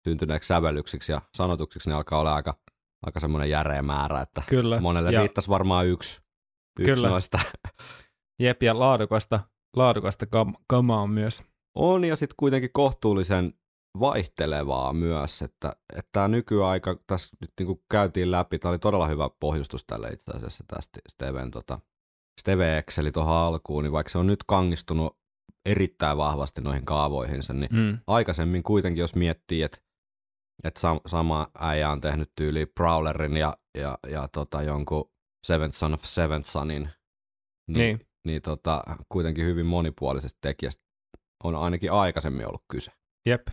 syntyneeksi sävellyksiksi ja sanotuksiksi, niin alkaa olla aika, aika semmoinen järeä määrä, että Kyllä. monelle ja, riittäisi varmaan yksi, yksi Kyllä. noista. Jep, ja laadukasta, laadukasta kam- kamaa on myös. On ja sitten kuitenkin kohtuullisen vaihtelevaa myös, että, että tämä nykyaika, tässä nyt niin kuin käytiin läpi, tämä oli todella hyvä pohjustus tälle itse asiassa tästä Steven, tota, Steve Exceli tuohon alkuun, niin vaikka se on nyt kangistunut erittäin vahvasti noihin kaavoihinsa, niin Mm. aikaisemmin kuitenkin, jos miettii, että, että sam- sama äijä on tehnyt tyyli Prowlerin ja, ja, ja tota, jonkun Seventh Son of Seventh Sonin, niin, Niin. niin tota, kuitenkin hyvin monipuolisesta tekijästä on ainakin aikaisemmin ollut kyse. Jep.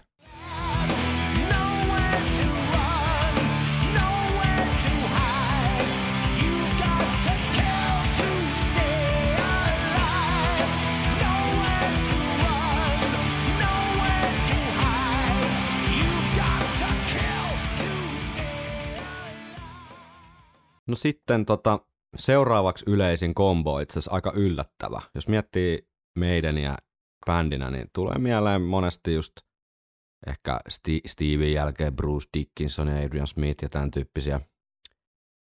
No sitten tota, seuraavaksi yleisin kombo itse aika yllättävä. Jos miettii meidäniä bändinä, niin tulee mieleen monesti just ehkä Sti- Stevien jälkeen Bruce Dickinson ja Adrian Smith ja tämän tyyppisiä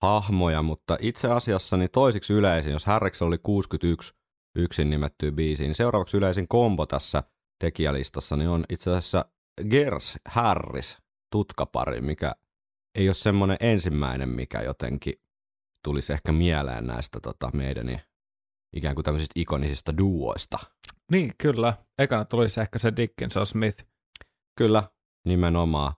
hahmoja, mutta itse asiassa niin toisiksi yleisin, jos Harriksella oli 61 yksin nimettyä biisiä, niin seuraavaksi yleisin kombo tässä tekijälistassa niin on itse asiassa Gers Harris tutkapari, mikä ei ole semmoinen ensimmäinen, mikä jotenkin tulisi ehkä mieleen näistä tota, meidän ikään kuin tämmöisistä ikonisista duoista. Niin, kyllä. Ekana tulisi ehkä se Dickinson Smith. Kyllä, nimenomaan.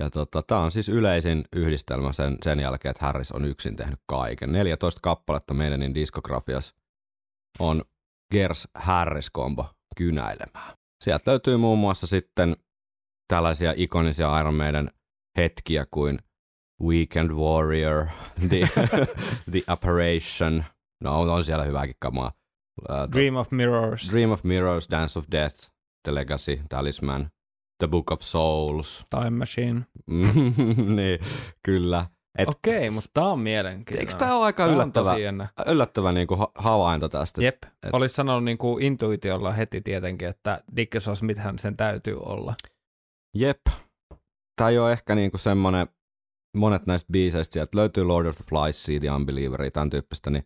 Ja tota, tämä on siis yleisin yhdistelmä sen, sen jälkeen, että Harris on yksin tehnyt kaiken. 14 kappaletta meidän diskografiassa on Gers Harris-kombo kynäilemään. Sieltä löytyy muun muassa sitten tällaisia ikonisia Iron Maiden hetkiä kuin Weekend Warrior, The, the Apparition, no on siellä hyvääkin kamaa. Uh, Dream of Mirrors. Dream of Mirrors, Dance of Death, The Legacy, Talisman, The Book of Souls. Time Machine. niin, kyllä. Et, Okei, mutta tää on mielenkiintoinen. Eikö tämä ole aika Tää yllättävä, yllättävä niin kuin havainto tästä? Jep. et- Olisi sanonut niin kuin intuitiolla heti tietenkin, että Dickinson Smithhän sen täytyy olla. Jep. Tämä ei ole ehkä niinku semmoinen, monet näistä biiseistä, sieltä löytyy Lord of the Flies, The Unbeliever, tämän tyyppistä, niin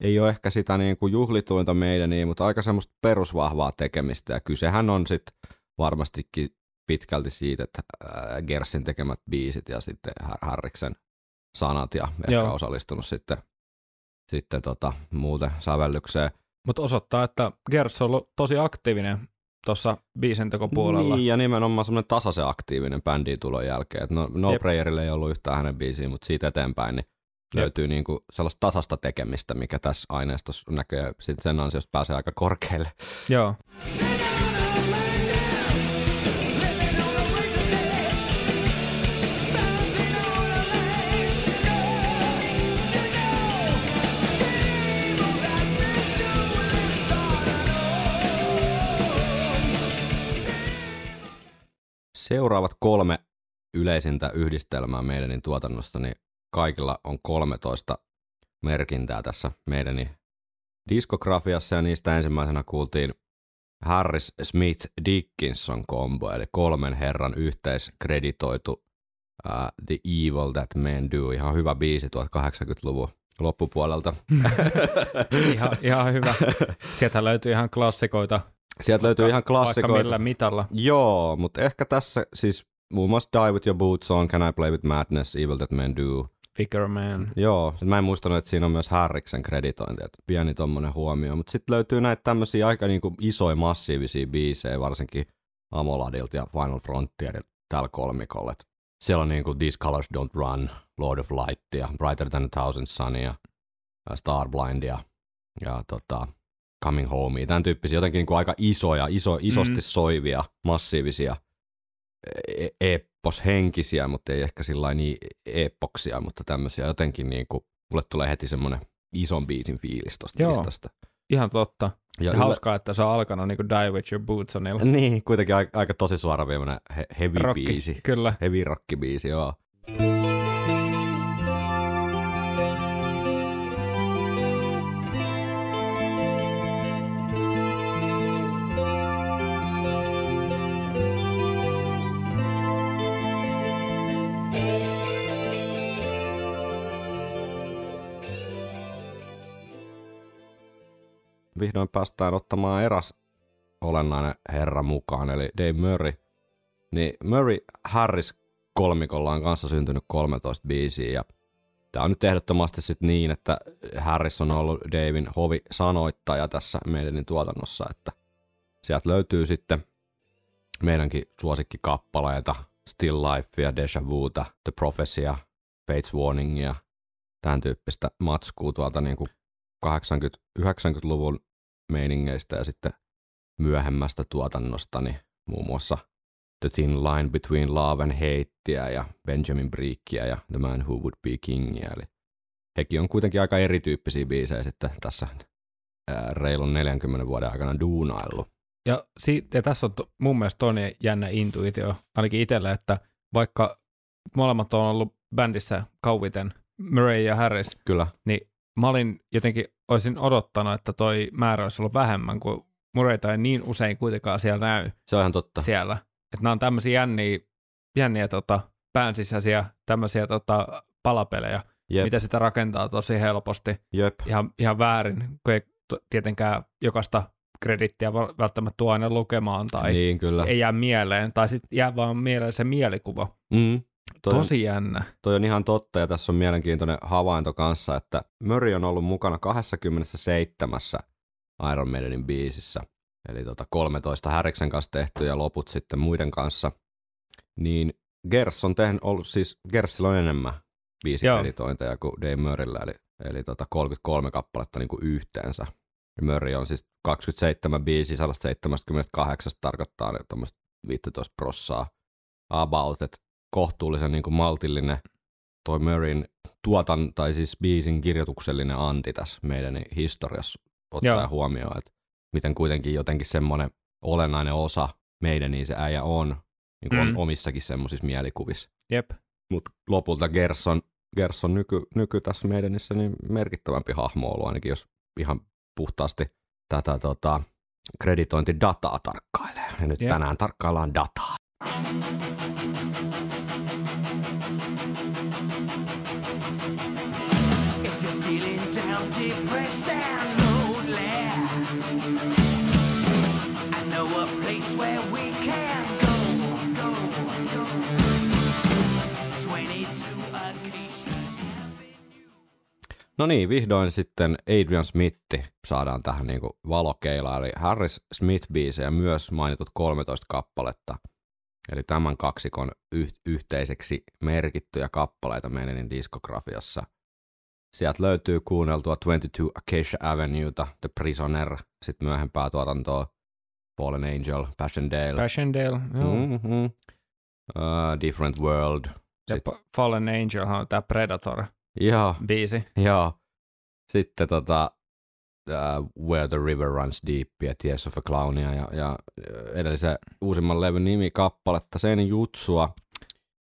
ei ole ehkä sitä niinku juhlituinta meidän, niin, mutta aika semmoista perusvahvaa tekemistä. Ja kysehän on sitten varmastikin pitkälti siitä, että Gersin tekemät biisit ja sitten Har- Harriksen sanat ja ehkä Joo. osallistunut sitten, sitten tota, muuten sävellykseen. Mutta osoittaa, että Gers on ollut tosi aktiivinen tuossa biisintekopuolella. Niin, ja nimenomaan semmoinen tasaisen aktiivinen bändiin tulon jälkeen. Et no, no Jep. Prayerille ei ollut yhtään hänen biisiä, mutta siitä eteenpäin niin Jep. löytyy niinku sellaista tasasta tekemistä, mikä tässä aineistossa näkee. Sitten sen ansiosta pääsee aika korkealle. Joo. Seuraavat kolme yleisintä yhdistelmää meidänin tuotannosta, niin kaikilla on 13 merkintää tässä meidänin diskografiassa, ja niistä ensimmäisenä kuultiin Harris Smith Dickinson kombo, eli kolmen herran yhteiskreditoitu uh, The Evil That Men Do, ihan hyvä biisi 1080-luvun loppupuolelta. ihan, ihan hyvä. Sieltä löytyy ihan klassikoita. Sieltä löytyy ihan Vaikka klassikoita. millä mitalla. Joo, mutta ehkä tässä siis muun muassa Die With Your Boots On, Can I Play With Madness, Evil That Men Do. Figure Man. Joo, sit mä en muistanut, että siinä on myös Harriksen kreditointi, että pieni tommonen huomio. Mutta sitten löytyy näitä tämmöisiä aika niinku isoja massiivisia biisejä, varsinkin Amoladilta ja Final Frontierilta tällä kolmikolla. Et siellä on niinku These Colors Don't Run, Lord of Light ja Brighter Than a Thousand Sunia, ja Starblindia ja tota, Coming Home, tämän tyyppisiä jotenkin niinku aika isoja, iso, isosti Mhm. soivia, massiivisia, e- epposhenkisiä, mutta ei ehkä sillä niin eppoksia, mutta tämmöisiä jotenkin niinku, mulle tulee heti semmoinen ison biisin fiilis tosta Joo. listasta. Ihan totta. Ja Ja hauskaa, että se on alkanut niin kuin Die With Your Boots Onilla. Niin, kuitenkin aika, aika tosi suoraviivainen he, heavy Rocki, biisi. kyllä. Heavy rock biisi, joo. Vihdoin päästään ottamaan eräs olennainen herra mukaan, eli Dave Murray. Niin Murray Harris kolmikolla on kanssa syntynyt 13 biisiä ja Tämä on nyt ehdottomasti sitten niin, että Harris on ollut Davin hovi sanoittaja tässä meidänin tuotannossa, että sieltä löytyy sitten meidänkin suosikkikappaleita, Still Lifea, Deja Vuta, The Prophecia, Fates Warningia, tämän tyyppistä matskua tuolta niin kuin 80-90-luvun meiningeistä ja sitten myöhemmästä tuotannostani, muun muassa The Thin Line Between Love and Hateä ja Benjamin Brickia ja The Man Who Would Be Kingia. Eli hekin on kuitenkin aika erityyppisiä biisejä sitten tässä reilun 40 vuoden aikana duunaillut. Ja, si- ja tässä on to- mun mielestä toinen jännä intuitio, ainakin itselle, että vaikka molemmat on ollut bändissä kauiten, Murray ja Harris, Kyllä, niin mä olin jotenkin, olisin odottanut, että toi määrä olisi ollut vähemmän, kun Murrayta ei niin usein kuitenkaan siellä näy se on ihan totta. siellä. Että nämä on tämmöisiä jänniä, jänniä tota, pään sisäisiä tämmöisiä tota, palapelejä, Jep, mitä sitä rakentaa tosi helposti. jep. Ihan, ihan väärin, kun ei tietenkään jokaista kredittiä välttämättä tuo aina lukemaan tai niin, kyllä. ei jää mieleen, tai sitten jää vaan mieleen se mielikuva. Mm. Toi, on, Tosi jännä. toi on ihan totta ja tässä on mielenkiintoinen havainto kanssa, että Murray on ollut mukana 27 Iron Maidenin biisissä. Eli tota 13 Häriksen kanssa tehty ja loput sitten muiden kanssa. Niin Gers on tehnyt, ollut siis, Gersillä on enemmän biisikreditointeja kuin Dave Murrayllä, eli, eli tota 33 kappaletta niin kuin yhteensä. Ja Murray on siis 27 biisiä 178, tarkoittaa tuommoista 15 prossaa about, että kohtuullisen niin kuin maltillinen toi Murrayn tuotan, tai siis biisin kirjoituksellinen anti tässä meidän historiassa ottaa Joo. huomioon, että miten kuitenkin jotenkin semmoinen olennainen osa meidän niin se äijä on, niin kuin Mm. on omissakin semmoisissa mielikuvissa. Jep. Mutta lopulta Gerson, Gerson nyky, nyky tässä meidänissä niin merkittävämpi hahmo ollut, ainakin jos ihan puhtaasti tätä tota, kreditointidataa tarkkailee. Ja nyt Jep. tänään tarkkaillaan dataa. No niin, vihdoin sitten Adrian Smithi saadaan tähän niinku valokeilaan, eli Harris Smith-biisejä myös mainitut 13 kappaletta. Eli tämän kaksikon yh- yhteiseksi merkittyjä kappaleita meidän diskografiassa. Sieltä löytyy kuunneltua 22 Acacia Avenueta, The Prisoner, sitten myöhempää tuotantoa Fallen Angel, Passchendaele, Passchendaele, joo. Mm. mm-hmm. uh, Different World. Ja Sit- Fallen Angel on tämä Joo, Predator-biisi. Joo. Sitten tota, uh, Where the River Runs Deep ja Tears of a Clownia ja, ja edellisen uusimman levyn nimi kappaletta Sen Jutsua.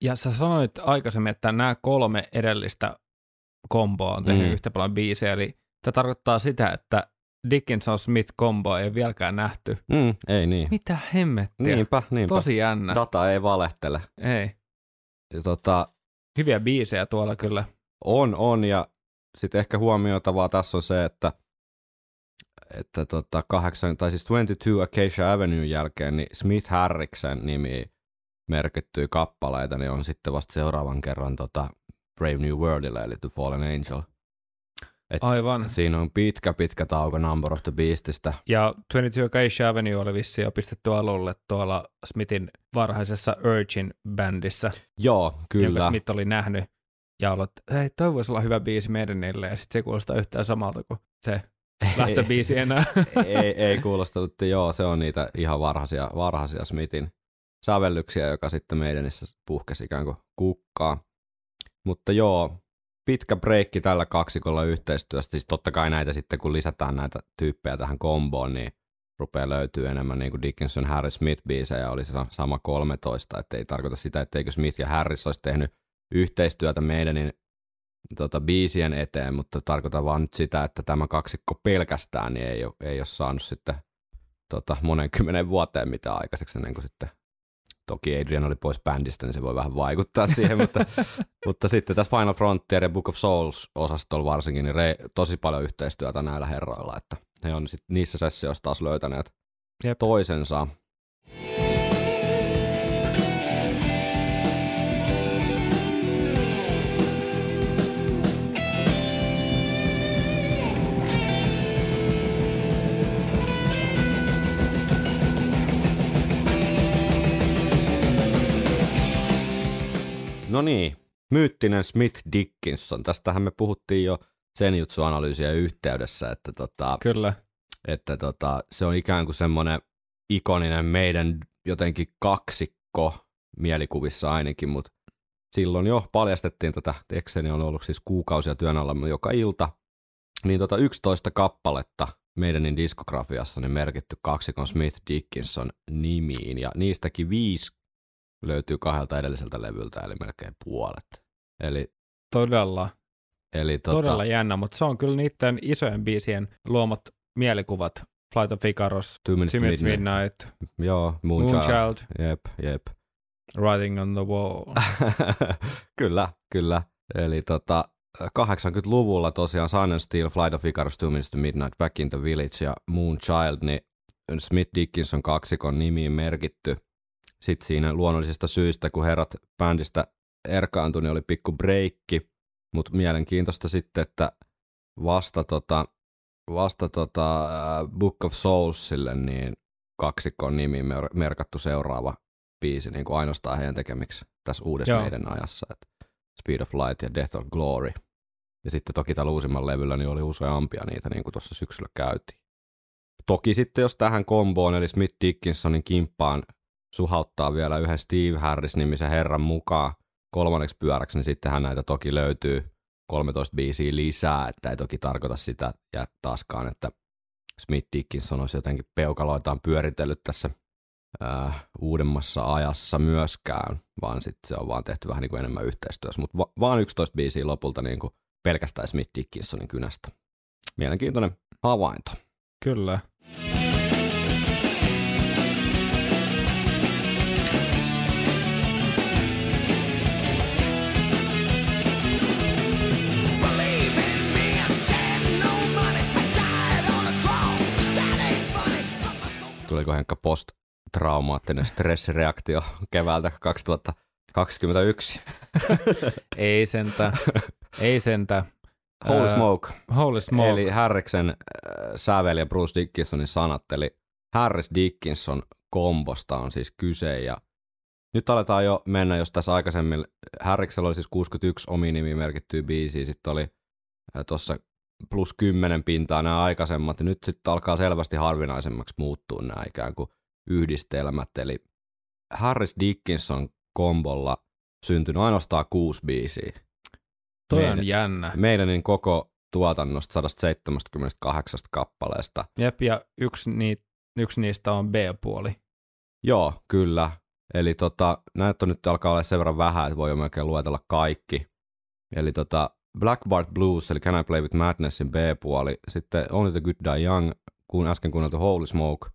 Ja sä sanoit aikaisemmin, että nämä kolme edellistä komboa on tehnyt Mm. mm. yhtä paljon biisejä, eli tämä tarkoittaa sitä, että Dickinson Smith komboa ei ole vieläkään nähty. Mm, ei niin. Mitä hemmettiä? Niinpä, niinpä. Tosi jännä. Data ei valehtele. ei. Ja tota, Hyviä biisejä tuolla kyllä. On, on ja sitten ehkä huomioitavaa tässä on se, että että tota, kahdeksan, tai siis 22 Acacia Avenue jälkeen, niin Smith Harriksen nimi merkittyy kappaleita, niin on sitten vasta seuraavan kerran tota Brave New Worldille, eli The Fallen Angel. Et Aivan. Siinä on pitkä, pitkä tauko Number of the Beastistä. Ja 22 Acacia Avenue oli vissiin jo pistetty alulle tuolla Smithin varhaisessa Urgin-bändissä, Joo, jonka kyllä. Smith oli nähnyt. Ja ollut, että hei, toi voisi olla hyvä biisi meidän niille, ja sitten se kuulostaa yhtään samalta kuin se lähtöbiisi enää. ei, ei kuulostanut, että joo, se on niitä ihan varhaisia, varhaisia Smithin sävellyksiä, joka sitten meidänissä puhkesi ikään kuin kukkaa. Mutta joo, pitkä breikki tällä kaksikolla yhteistyöstä. Siis totta kai näitä sitten, kun lisätään näitä tyyppejä tähän komboon, niin rupeaa löytyy enemmän niin kuin Dickinson Harris Smith biisejä oli se sama 13, että ei tarkoita sitä, etteikö Smith ja Harris olisi tehnyt yhteistyötä meidän niin, tota, biisien eteen, mutta tarkoitan vaan nyt sitä, että tämä kaksikko pelkästään niin ei, ole, ei ole saanut sitten tota, monen kymmenen vuoteen mitään aikaiseksi ennen kuin sitten Toki Adrian oli pois bändistä, niin se voi vähän vaikuttaa siihen, mutta, mutta sitten tässä Final Frontier ja Book of Souls-osastolla varsinkin, niin rei, tosi paljon yhteistyötä näillä herroilla, että he on sit niissä sessioissa taas löytäneet Jep. toisensa. No niin, myyttinen Smith Dickinson. Tästähän me puhuttiin jo sen jutsuanalyysiä yhteydessä, että, tota, Kyllä. että tota, se on ikään kuin semmoinen ikoninen meidän jotenkin kaksikko mielikuvissa ainakin, mutta silloin jo paljastettiin tätä. Tekseni on ollut siis kuukausia työn alla joka ilta. Niin tota 11 kappaletta meidänin diskografiassa niin merkitty kaksikon Smith Dickinson nimiin ja niistäkin viisi löytyy kahdelta edelliseltä levyltä, eli melkein puolet. Eli, Todella, eli tota, todella jännä, mutta se on kyllä niiden isojen biisien luomat mielikuvat. Flight of Icarus, Two Minutes to Timothy Midnight. Midnight, Joo, Moonchild. Moonchild, Jep, jep. Writing on the Wall. kyllä, kyllä. Eli tota, 80-luvulla tosiaan Sun and Steel, Flight of Icarus, Two Minutes to Midnight, Back in the Village ja Moonchild, niin Smith Dickinson kaksikon nimiin merkitty. Sitten siinä luonnollisista syistä, kun herrat bändistä erkaantui, niin oli pikku breikki, mutta mielenkiintoista sitten, että vasta, tota, vasta tota, äh, Book of Soulsille niin kaksikon mer- merkattu seuraava biisi niin kuin ainoastaan heidän tekemiksi tässä uudessa Joo. meidän ajassa. Et Speed of Light ja Death of Glory. Ja sitten toki tällä uusimmalla levyllä niin oli useampia niitä, niin kuin tuossa syksyllä käytiin. Toki sitten jos tähän komboon, eli Smith Dickinsonin kimppaan suhauttaa vielä yhden Steve Harris-nimisen herran mukaan kolmanneksi pyöräksi, niin sittenhän näitä toki löytyy 13 biisiä lisää, että ei toki tarkoita sitä ja taaskaan, että Smith Dickinson olisi jotenkin peukaloitaan pyöritellyt tässä äh, uudemmassa ajassa myöskään, vaan sitten se on vaan tehty vähän niin kuin enemmän yhteistyössä, mutta va- vaan 11 biisiä lopulta niin kuin pelkästään Smith Dickinsonin kynästä. Mielenkiintoinen havainto. Kyllä. Tuliko Henkka post-traumaattinen stressireaktio keväältä 2021? Ei sentä. Ei sentä. Holy smoke. Holy smoke. Eli Harriksen äh, sävel ja Bruce Dickinsonin sanat, eli Harris Dickinson kombosta on siis kyse ja nyt aletaan jo mennä, jos tässä aikaisemmin, Harriksella oli siis 61 omiin nimiin merkittyä biisiä, sitten oli tuossa plus 10 pintaa nämä aikaisemmat, ja nyt sitten alkaa selvästi harvinaisemmaksi muuttua nämä ikään kuin yhdistelmät, eli Harris Dickinson kombolla syntynyt ainoastaan kuusi biisiä. Toi meidän- on jännä. Meidän niin koko tuotannosta 178 kappaleesta. Jep, ja yksi, ni, yksi niistä on B-puoli. Joo, kyllä. Eli tota, näitä on nyt alkaa olla sen verran vähän, että voi jo melkein luetella kaikki. Eli tota, Black Bart Blues, eli Can I Play With Madnessin B-puoli, sitten Only the Good Die Young, kun äsken kuunneltu Holy Smoke,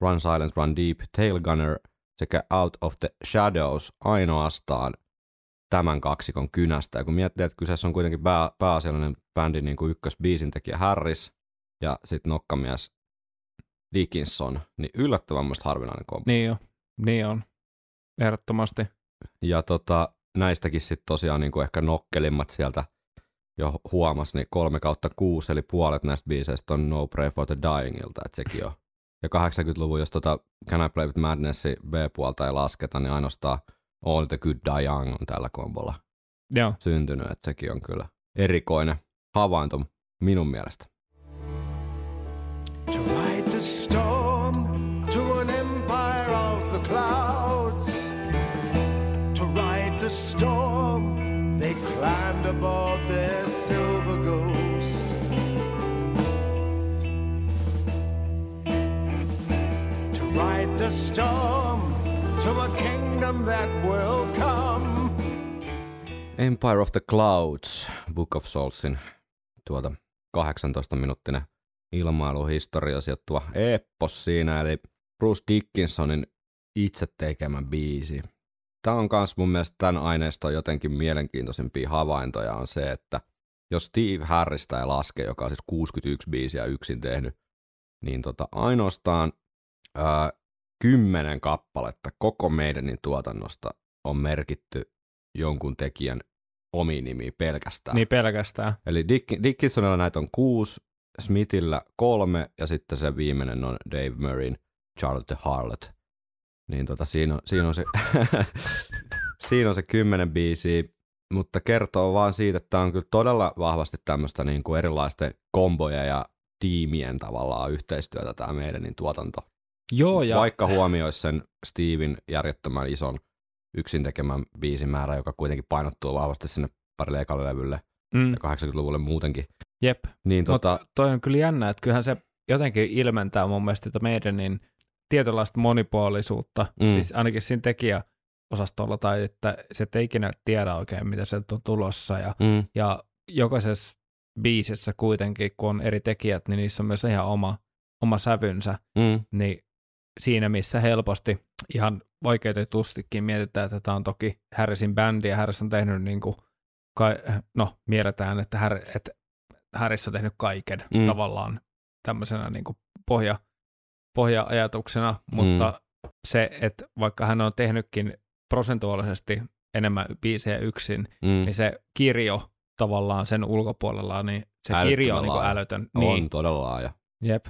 Run Silent, Run Deep, Tail Gunner sekä Out of the Shadows ainoastaan tämän kaksikon kynästä. Ja kun miettii, että kyseessä on kuitenkin pää, pääasiallinen bändin niin kuin ykkösbiisintekijä Harris ja sitten nokkamies Dickinson, niin yllättävän musta harvinainen kombo. Niin on. Niin on. Ehdottomasti. Ja tota, näistäkin sitten tosiaan niin kuin ehkä nokkelimmat sieltä jo huomas, niin 3 kautta 6, eli puolet näistä biiseistä on No Pray for the Dyingilta, että sekin on. Ja 80-luvun, jos tota Can I Play With Madnessin B-puolta ei lasketa, niin ainoastaan All the Good Die Young on tällä kombolla Joo. syntynyt, että sekin on kyllä erikoinen havainto minun mielestä. To storm to a kingdom that will come. Empire of the Clouds, Book of Soulsin tuota 18-minuuttinen ilmailuhistoria sijoittuva eppos siinä, eli Bruce Dickinsonin itse tekemä biisi. Tämä on myös mun mielestä tämän aineiston jotenkin mielenkiintoisimpia havaintoja on se, että jos Steve Harrista ei laske, joka on siis 61 biisiä yksin tehnyt, niin tota ainoastaan ää, kymmenen kappaletta koko meidänin tuotannosta on merkitty jonkun tekijän omiin nimiin pelkästään. Niin pelkästään. Eli Dick, Dickinsonilla näitä on kuusi, Smithillä kolme ja sitten se viimeinen on Dave Murrayn Charlotte Harlot. Niin tota, siinä, on, siinä, on se, siinä on se kymmenen biisiä, mutta kertoo vaan siitä, että tämä on kyllä todella vahvasti tämmöistä niin kuin erilaisten komboja ja tiimien tavallaan yhteistyötä tämä meidän niin tuotanto. Joo, ja Vaikka huomioisi sen Steven järjettömän ison yksin tekemän biisimäärä, joka kuitenkin painottuu vahvasti sinne parille ekalle levylle mm, ja 80-luvulle muutenkin. jep. Niin tota, Mutta toi on kyllä jännä, että kyllähän se jotenkin ilmentää mun mielestä tätä meidän niin tietynlaista monipuolisuutta, Mm. siis ainakin siinä tekijäosastolla, tai että se et ikinä tiedä oikein, mitä sieltä on tulossa, ja, mm, ja jokaisessa biisissä kuitenkin, kun on eri tekijät, niin niissä on myös ihan oma, oma sävynsä, mm, niin siinä missä helposti ihan oikeutetustikin mietitään, että tämä on toki Harrisin bändi, ja Harris on tehnyt niin kuin, kai, no mielletään, että, Har, että Harris on tehnyt kaiken Mm. mm. tavallaan tämmöisenä niin kuin pohja, pohja-ajatuksena, mutta se, että vaikka hän on tehnytkin prosentuaalisesti enemmän biisejä yksin, mm. niin se kirjo tavallaan sen ulkopuolella, niin se kirjo on niin älytön. on Niin, todella laaja. jep.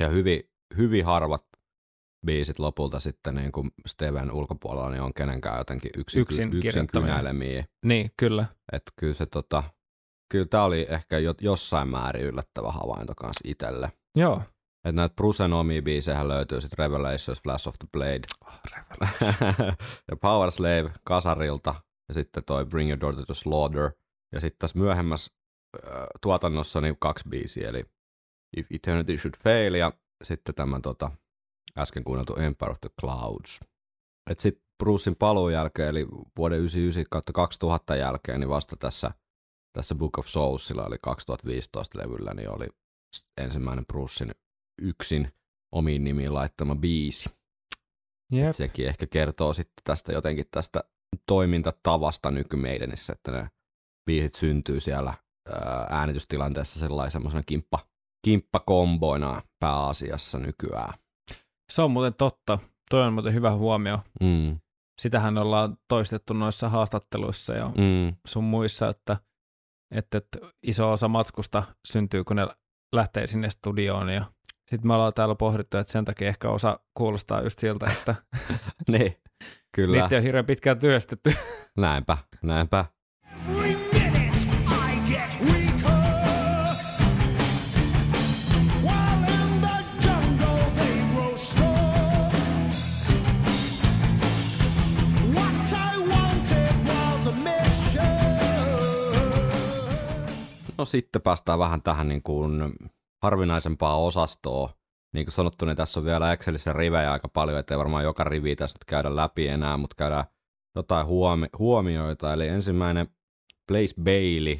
Ja hyvin, hyvin harvat biisit lopulta sitten niin kuin Steven ulkopuolella niin on kenenkään jotenkin yksin, Yksin yksin kirjoittamia. kynälemiä. Niin, kyllä. Että kyllä se tota, kyllä tämä oli ehkä jo, jossain määrin yllättävä havainto kanssa itselle. Joo. Että näitä Brucen omia biisejä löytyy sitten Revelations, Flash of the Blade Oh, ja Power Slave Kasarilta ja sitten toi Bring Your Daughter to Slaughter. Ja sitten tässä myöhemmässä äh, tuotannossa niin kaksi biisiä, eli If Eternity Should Fail ja sitten tämä tota, äsken kuunneltu Empire of the Clouds. Et sitten Brucein paluun jälkeen, eli vuoden 99 kautta 2000 jälkeen, niin vasta tässä, tässä Book of Soulsilla, eli 2015 levyllä, niin oli ensimmäinen Brucein yksin omiin nimiin laittama biisi. Jep. Sekin ehkä kertoo sitten tästä jotenkin tästä toimintatavasta nykymeidenissä, että ne biisit syntyy siellä ää, äänitystilanteessa sellaisen semmoisena kimppa, kimppakomboina pääasiassa nykyään. Se on muuten totta. Toi on muuten hyvä huomio. Mm, Sitähän ollaan toistettu noissa haastatteluissa ja mm, sun muissa, että, että, että iso osa matskusta syntyy, kun ne lähtee sinne studioon ja sitten me ollaan täällä pohdittu, että sen takia ehkä osa kuulostaa just siltä, että niin, kyllä, niitä on hirveän pitkään työstetty. näinpä, näinpä. No sitten päästään vähän tähän niin kuin harvinaisempaa osastoa. Niin kuin sanottu, niin tässä on vielä Excelissä rivejä aika paljon, ettei varmaan joka rivi tässä nyt käydä läpi enää, mutta käydään jotain huomi- huomioita. Eli ensimmäinen Blaze Bailey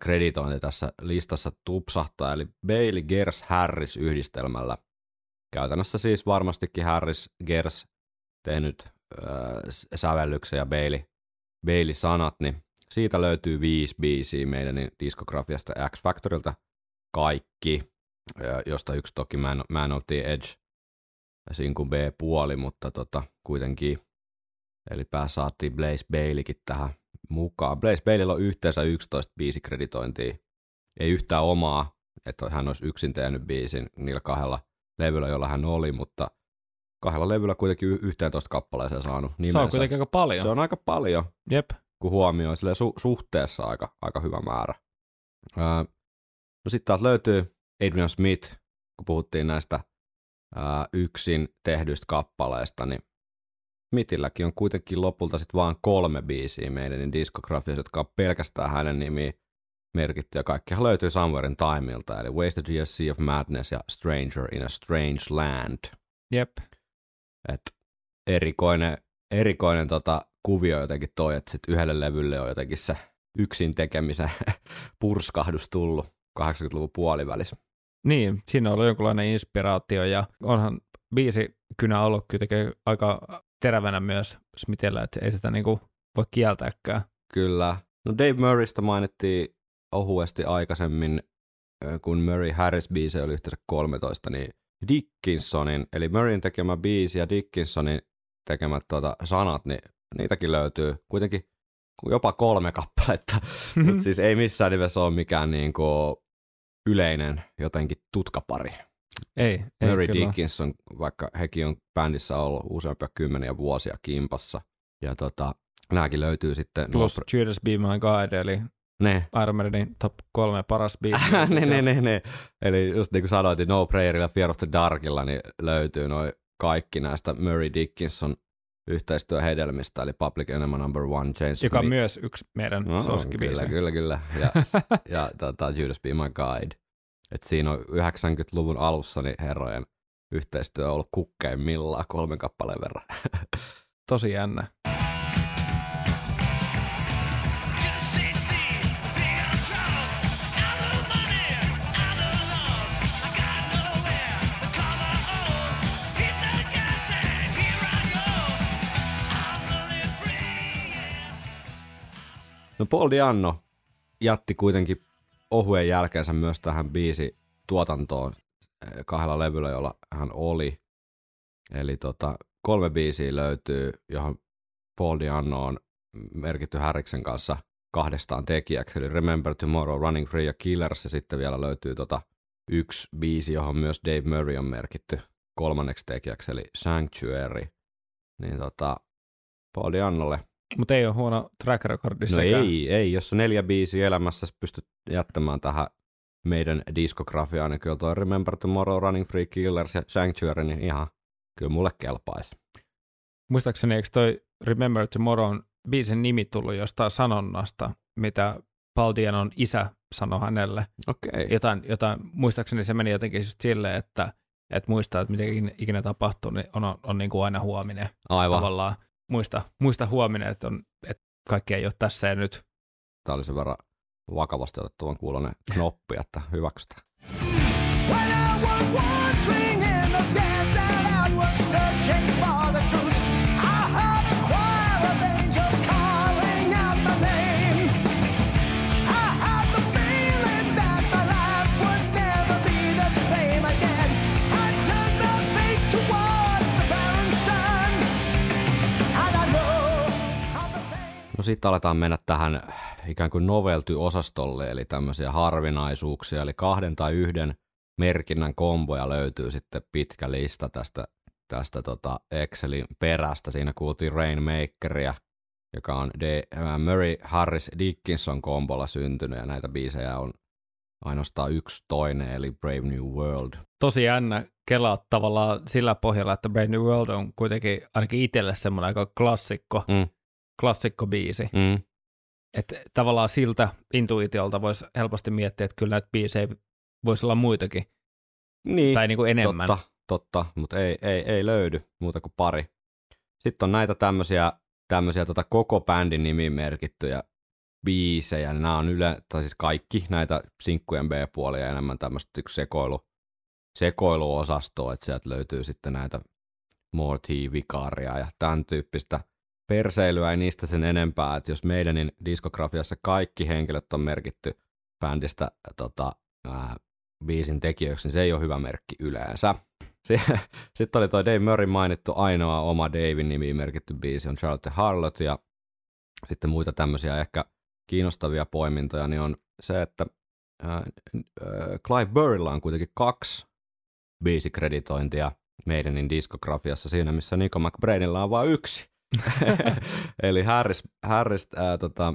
kreditointi tässä listassa tupsahtaa, eli Bailey Gers Harris yhdistelmällä. Käytännössä siis varmastikin Harris Gers tehnyt äh, sävellyksen ja Bailey, Bailey sanat, niin siitä löytyy viisi biisiä meidän diskografiasta X Factorilta kaikki, josta yksi toki Man, Man of the Edge, sinkun B-puoli, mutta tota, kuitenkin, eli pää saatiin Blaze Baileykin tähän mukaan. Blaze Baileylla on yhteensä 11 biisikreditointia, ei yhtään omaa, että hän olisi yksin tehnyt biisin niillä kahdella levyllä, jolla hän oli, mutta kahdella levyllä kuitenkin y- 11 kappaleeseen saanut nimensä. Se on kuitenkin aika paljon. Se on aika paljon Jep. Kun huomioi silleen su- suhteessa aika, aika hyvä määrä. Öö, no sitten taas löytyy Adrian Smith, kun puhuttiin näistä öö, yksin tehdyistä kappaleista, niin Smithilläkin on kuitenkin lopulta sitten vaan kolme biisiä meidän niin diskografiassa, jotka on pelkästään hänen nimiin merkitty, ja kaikkihan löytyy Somewhere in Timeilta, eli Wasted Years, Sea of Madness ja Stranger in a Strange Land. Jep. Et erikoinen, erikoinen tota, kuvio jotenkin toi, että sit yhdelle levylle on jotenkin se yksin tekemisen purskahdus tullut 80-luvun puolivälissä. Niin, siinä on ollut jonkunlainen inspiraatio ja onhan biisi kynä ollut kuitenkin aika terävänä myös Smithillä, että ei sitä niinku voi kieltääkään. Kyllä. No Dave Murraysta mainittiin ohuesti aikaisemmin, kun Murray Harris biisi oli yhteensä 13, niin Dickinsonin, eli Murrayn tekemä biisi ja Dickinsonin tekemät tuota sanat, niin niitäkin löytyy kuitenkin jopa kolme kappaletta, mutta siis ei missään nimessä ole mikään niinku yleinen jotenkin tutkapari. ei, ei Murray kyllä. Dickinson, vaikka hekin on bändissä ollut useampia kymmeniä vuosia kimpassa. Ja tota, nämäkin löytyy sitten. Plus no, Judas Be My Guide, eli ne, Iron Maidenin top kolme paras biisi. ne, ne, ne, ne. Eli just niin kuin sanoit, niin No Prayerilla Fear of the Darkilla niin löytyy noin kaikki näistä Murray Dickinson yhteistyöhedelmistä, eli Public Enemy Number One, Chains Joka on myös yksi meidän No, suosikkibiisejä. Kyllä, kyllä, kyllä. Ja, ja tota, Judas Be My Guide. Et siinä on 90-luvun alussa niin herrojen yhteistyö on ollut kukkeimmillaan kolmen kappaleen verran. Tosi jännä. No Paul Dianno jätti kuitenkin ohuen jälkeensä myös tähän biisi tuotantoon eh, kahdella levyllä, jolla hän oli. Eli tota, kolme biisiä löytyy, johon Paul Dianno on merkitty Härriksen kanssa kahdestaan tekijäksi, eli Remember Tomorrow, Running Free ja Killers, ja sitten vielä löytyy tota yksi biisi, johon myös Dave Murray on merkitty kolmanneksi tekijäksi, eli Sanctuary. Niin tota, Paul Diannolle Mutta ei ole huono track recordi No ei, ei, jos neljä biisiä elämässä pystyt jättämään tähän meidän diskografiaan, niin kyllä toi Remember Tomorrow, Running Free Killers ja Sanctuary, niin ihan kyllä mulle kelpaisi. Muistaakseni eikö toi Remember Tomorrow biisin nimi tullut jostain sanonnasta, mitä Paul Dianon isä sanoi hänelle. Okei. Jotain, jotain, muistaakseni se meni jotenkin just silleen, että, että muistaa, että mitä ikinä- ikinä tapahtuu, niin on, on, on niin kuin aina huominen. Aivan. Tavallaan muista, muista huominen, että, on, että kaikki ei ole tässä ja nyt. Tämä oli sen verran vakavasti otettavan kuulonen knoppi, että hyväksytään. When I was wandering in the desert, I was searching for the truth. No sitten aletaan mennä tähän ikään kuin novelty-osastolle, eli tämmöisiä harvinaisuuksia, eli kahden tai yhden merkinnän komboja löytyy sitten pitkä lista tästä, tästä tota Excelin perästä. Siinä kuultiin Rainmakeria, joka on D, äh, Murray Harris Dickinson kombolla syntynyt, ja näitä biisejä on ainoastaan yksi toinen, eli Brave New World. Tosi jännä kelaa tavallaan sillä pohjalla, että Brand New World on kuitenkin ainakin itselle semmoinen aika klassikko, Mm. Klassikko biisi. Mm. Että tavallaan siltä intuitiolta voisi helposti miettiä, että kyllä näitä biisejä voisi olla muitakin, Niin. tai niin kuin enemmän. Totta, totta, mutta ei, ei, ei löydy muuta kuin pari. Sitten on näitä tämmöisiä, tämmöisiä tota koko bändin nimiin merkittyjä biisejä. Nämä on yle, tai siis kaikki näitä sinkkujen B-puolia enemmän tämmöistä yksi sekoilu, sekoiluosastoa, että sieltä löytyy sitten näitä Morty, Vikaria ja tämän tyyppistä perseilyä ei niistä sen enempää, että jos meidänin diskografiassa kaikki henkilöt on merkitty bändistä tota, ää, biisin tekijöiksi, niin se ei ole hyvä merkki yleensä. Sitten oli toi Dave Murray mainittu ainoa oma Davin nimiin merkitty biisi on Charlotte Harlot ja sitten muita tämmöisiä ehkä kiinnostavia poimintoja, niin on se, että ää, ää, Clive Burrilla on kuitenkin kaksi biisikreditointia meidänin diskografiassa siinä, missä Nico McBrainilla on vain yksi. Eli Harris, Harris ää, tota,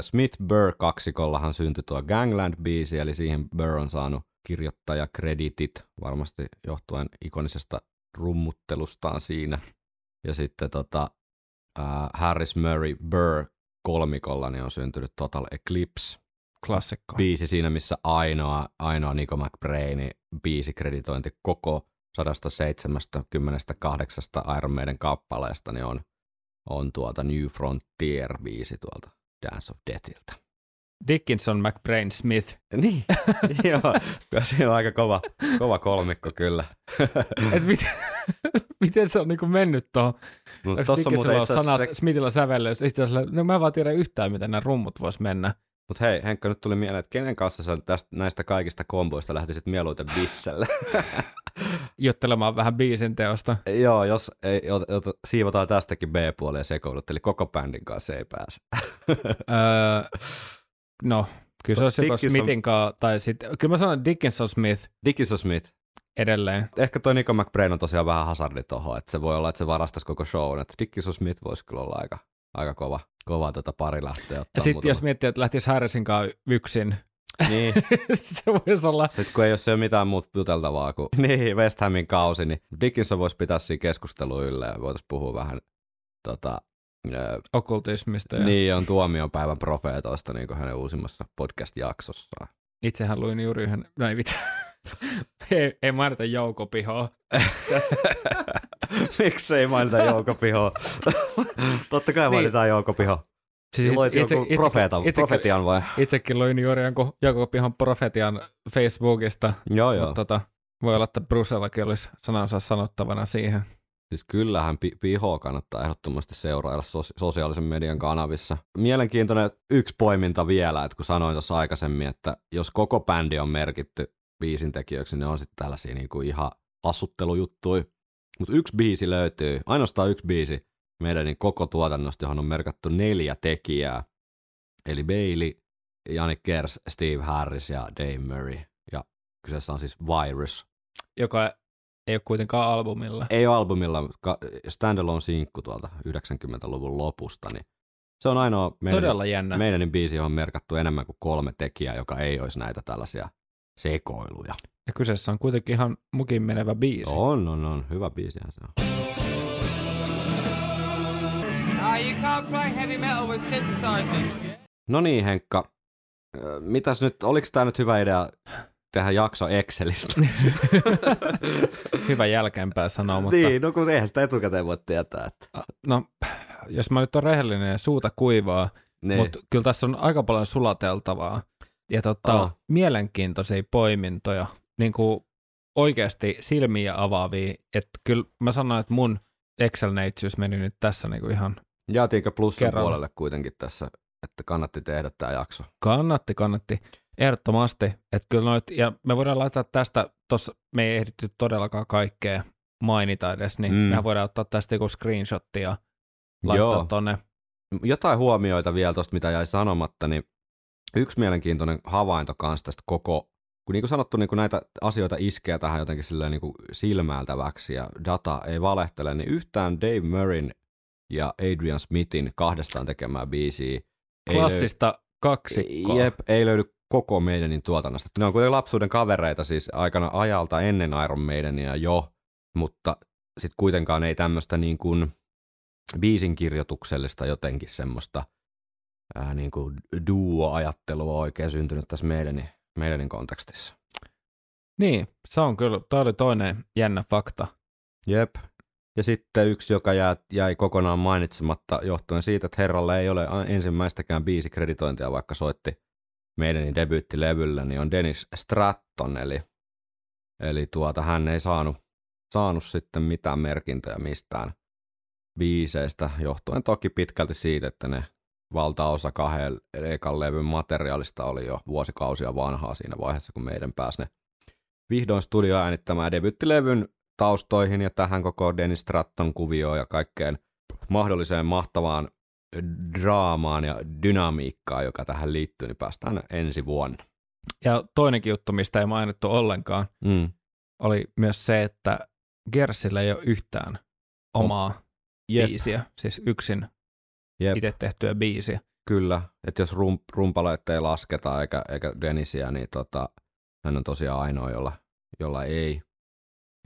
Smith Burr kaksikollahan syntyi tuo Gangland-biisi, eli siihen Burr on saanut kirjoittajakreditit, varmasti johtuen ikonisesta rummuttelustaan siinä. Ja sitten tota, ää, Harris Murray Burr kolmikolla niin on syntynyt Total Eclipse Klassikko. biisi siinä, missä ainoa, ainoa Nico McBrainin biisikreditointi koko 178 Iron Maiden kappaleesta niin on, on tuota New Frontier-biisi tuolta Dance of Deathiltä. Dickinson, McBrain, Smith. Niin, joo, kyllä siinä on aika kova, kova kolmikko kyllä. Et miten, miten se on niinku mennyt tuohon? Mutta Onko Dickinsonilla itse sanat se, Smithillä sävellys? Itse asiassa, no mä en vaan tiedä yhtään, miten nämä rummut vois mennä. Mut hei Henkka, nyt tuli mieleen, että kenen kanssa sä tästä, näistä kaikista komboista lähtisit mieluiten bisselle? Juttelemaan vähän biisin teosta. joo, jos ei, ot, ot, siivotaan tästäkin B-puolia ja sekoilut, eli koko bändin kanssa ei pääse. öö, no, kyllä se olisi joko Smithin kanssa, tai sitten, kyllä mä sanon Dickinson Smith Dickinson Smith, edelleen. ehkä toi Nico McBrain on tosiaan vähän hazardi tohon, että se voi olla, että se varastaisi koko shown, että Dickinson Smith voisi kyllä olla aika, aika kova, kova tota pari lähteä Ja ottaa sitten muutama. jos miettii, että lähtisi Harrisin kanssa yksin, Niin. se voisi olla, Sitten kun ei ole se mitään muuta juteltavaa kuin niin, West Hamin kausi, niin Dickinson voisi pitää siinä keskustelua yllä ja voitaisiin puhua vähän tota, okkultismista. Ja niin on tuomionpäivän profeetoista niin kuin hänen uusimmassa podcast-jaksossaan. Itsehän luin juuri yhden, no ei mitään. ei, ei mainita Jouko Pihoa. Miksi ei mainita Jouko Piho? Totta kai mainitaan Jouko Piho. Siis Loit itse- itse- profeetan, itse- profetian vai? Itsekin luin juuri jonkun Jouko Pihon profetian Facebookista. Joo, joo. Mutta tota, voi olla, että Brucellakin olisi sanansa sanottavana siihen. Siis kyllähän pi- Pihoa kannattaa ehdottomasti seurailla sos- sosiaalisen median kanavissa. Mielenkiintoinen yksi poiminta vielä, että kun sanoin tuossa aikaisemmin, että jos koko bändi on merkitty biisintekijöiksi, niin ne on sitten tällaisia niinku ihan hassuttelujuttuja. Mutta yksi biisi löytyy, ainoastaan yksi biisi meidän niin koko tuotannosta, johon on merkattu neljä tekijää. Eli Bailey, Janik Kers, Steve Harris ja Dave Murray. Ja kyseessä on siis Virus. Joka ei ole kuitenkaan albumilla. Ei ole albumilla, mutta standalone sinkku tuolta 90-luvun lopusta, niin se on ainoa meidän, Todella jännä. meidän biisi, johon on merkattu enemmän kuin kolme tekijää, joka ei olisi näitä tällaisia sekoiluja. Ja kyseessä on kuitenkin ihan mukin menevä biisi. On, on, on. Hyvä biisihän se on. No niin, Henkka. Mitäs nyt, oliko tämä nyt hyvä idea tehdä jakso Excelistä? Hyvä jälkeenpäin sanoa, mutta niin, no kun eihän sitä etukäteen voi tietää. Että. No, jos mä nyt on rehellinen ja suuta kuivaa, Niin. mutta kyllä tässä on aika paljon sulateltavaa ja tota, Ah. mielenkiintoisia poimintoja, niin kuin oikeasti silmiä avaavia, että kyllä mä sanoin, että mun Excel-neitsyys meni nyt tässä niin kuin ihan Jaatiinko plussan Kerralla. puolelle kuitenkin tässä, että kannatti tehdä tämä jakso? kannatti, kannatti, ehdottomasti, että kyllä noit, ja me voidaan laittaa tästä, tossa me ei ehditty todellakaan kaikkea mainita edes, niin Mm. mm. mehän voidaan ottaa tästä joku screenshotti ja laittaa Joo. tonne jotain huomioita vielä tuosta, mitä jäi sanomatta, niin yksi mielenkiintoinen havainto kanssa tästä koko, kun niin kuin sanottu, niin kuin näitä asioita iskee tähän jotenkin silleen niin kuin silmäältäväksi ja data ei valehtele, niin yhtään Dave Murrayn ja Adrian Smithin kahdestaan tekemää biisiä ei klassista kaksikkoa. löydy, jep, ei löydy koko meidänin tuotannosta. Ne on kuitenkin lapsuuden kavereita siis aikana ajalta ennen Iron Maidenia jo, mutta sitten kuitenkaan ei tämmöistä niin kuin biisin kirjoituksellista jotenkin semmoista ää, niin kuin duo-ajattelua oikein syntynyt tässä meidänin, meidänin kontekstissa. Niin, se on kyllä, toi oli toinen jännä fakta. Jep. Ja sitten yksi, joka jää, jäi kokonaan mainitsematta johtuen siitä, että herralle ei ole ensimmäistäkään biisikreditointia, vaikka soitti meidänin debyyttilevyllä, niin on Dennis Stratton, eli, eli tuota, hän ei saanut, saanut sitten mitään merkintöjä mistään biiseistä, johtuen toki pitkälti siitä, että ne valtaosa kahden ekan levyn materiaalista oli jo vuosikausia vanhaa siinä vaiheessa, kun meidän pääsi ne vihdoin studio äänittämään debyyttilevyn taustoihin ja tähän koko Dennis Stratton kuvioon ja kaikkeen mahdolliseen mahtavaan draamaan ja dynamiikkaan, joka tähän liittyy, niin päästään ensi vuonna. Ja toinenkin juttu, mistä ei mainittu ollenkaan, Mm. oli myös se, että Gersillä ei ole yhtään omaa Jep, biisiä, siis yksin jep, itse tehtyä biisiä. kyllä. Että jos rum, rumpaleita ei lasketa eikä, eikä Denisiä, niin tota, hän on tosiaan ainoa, jolla, jolla ei,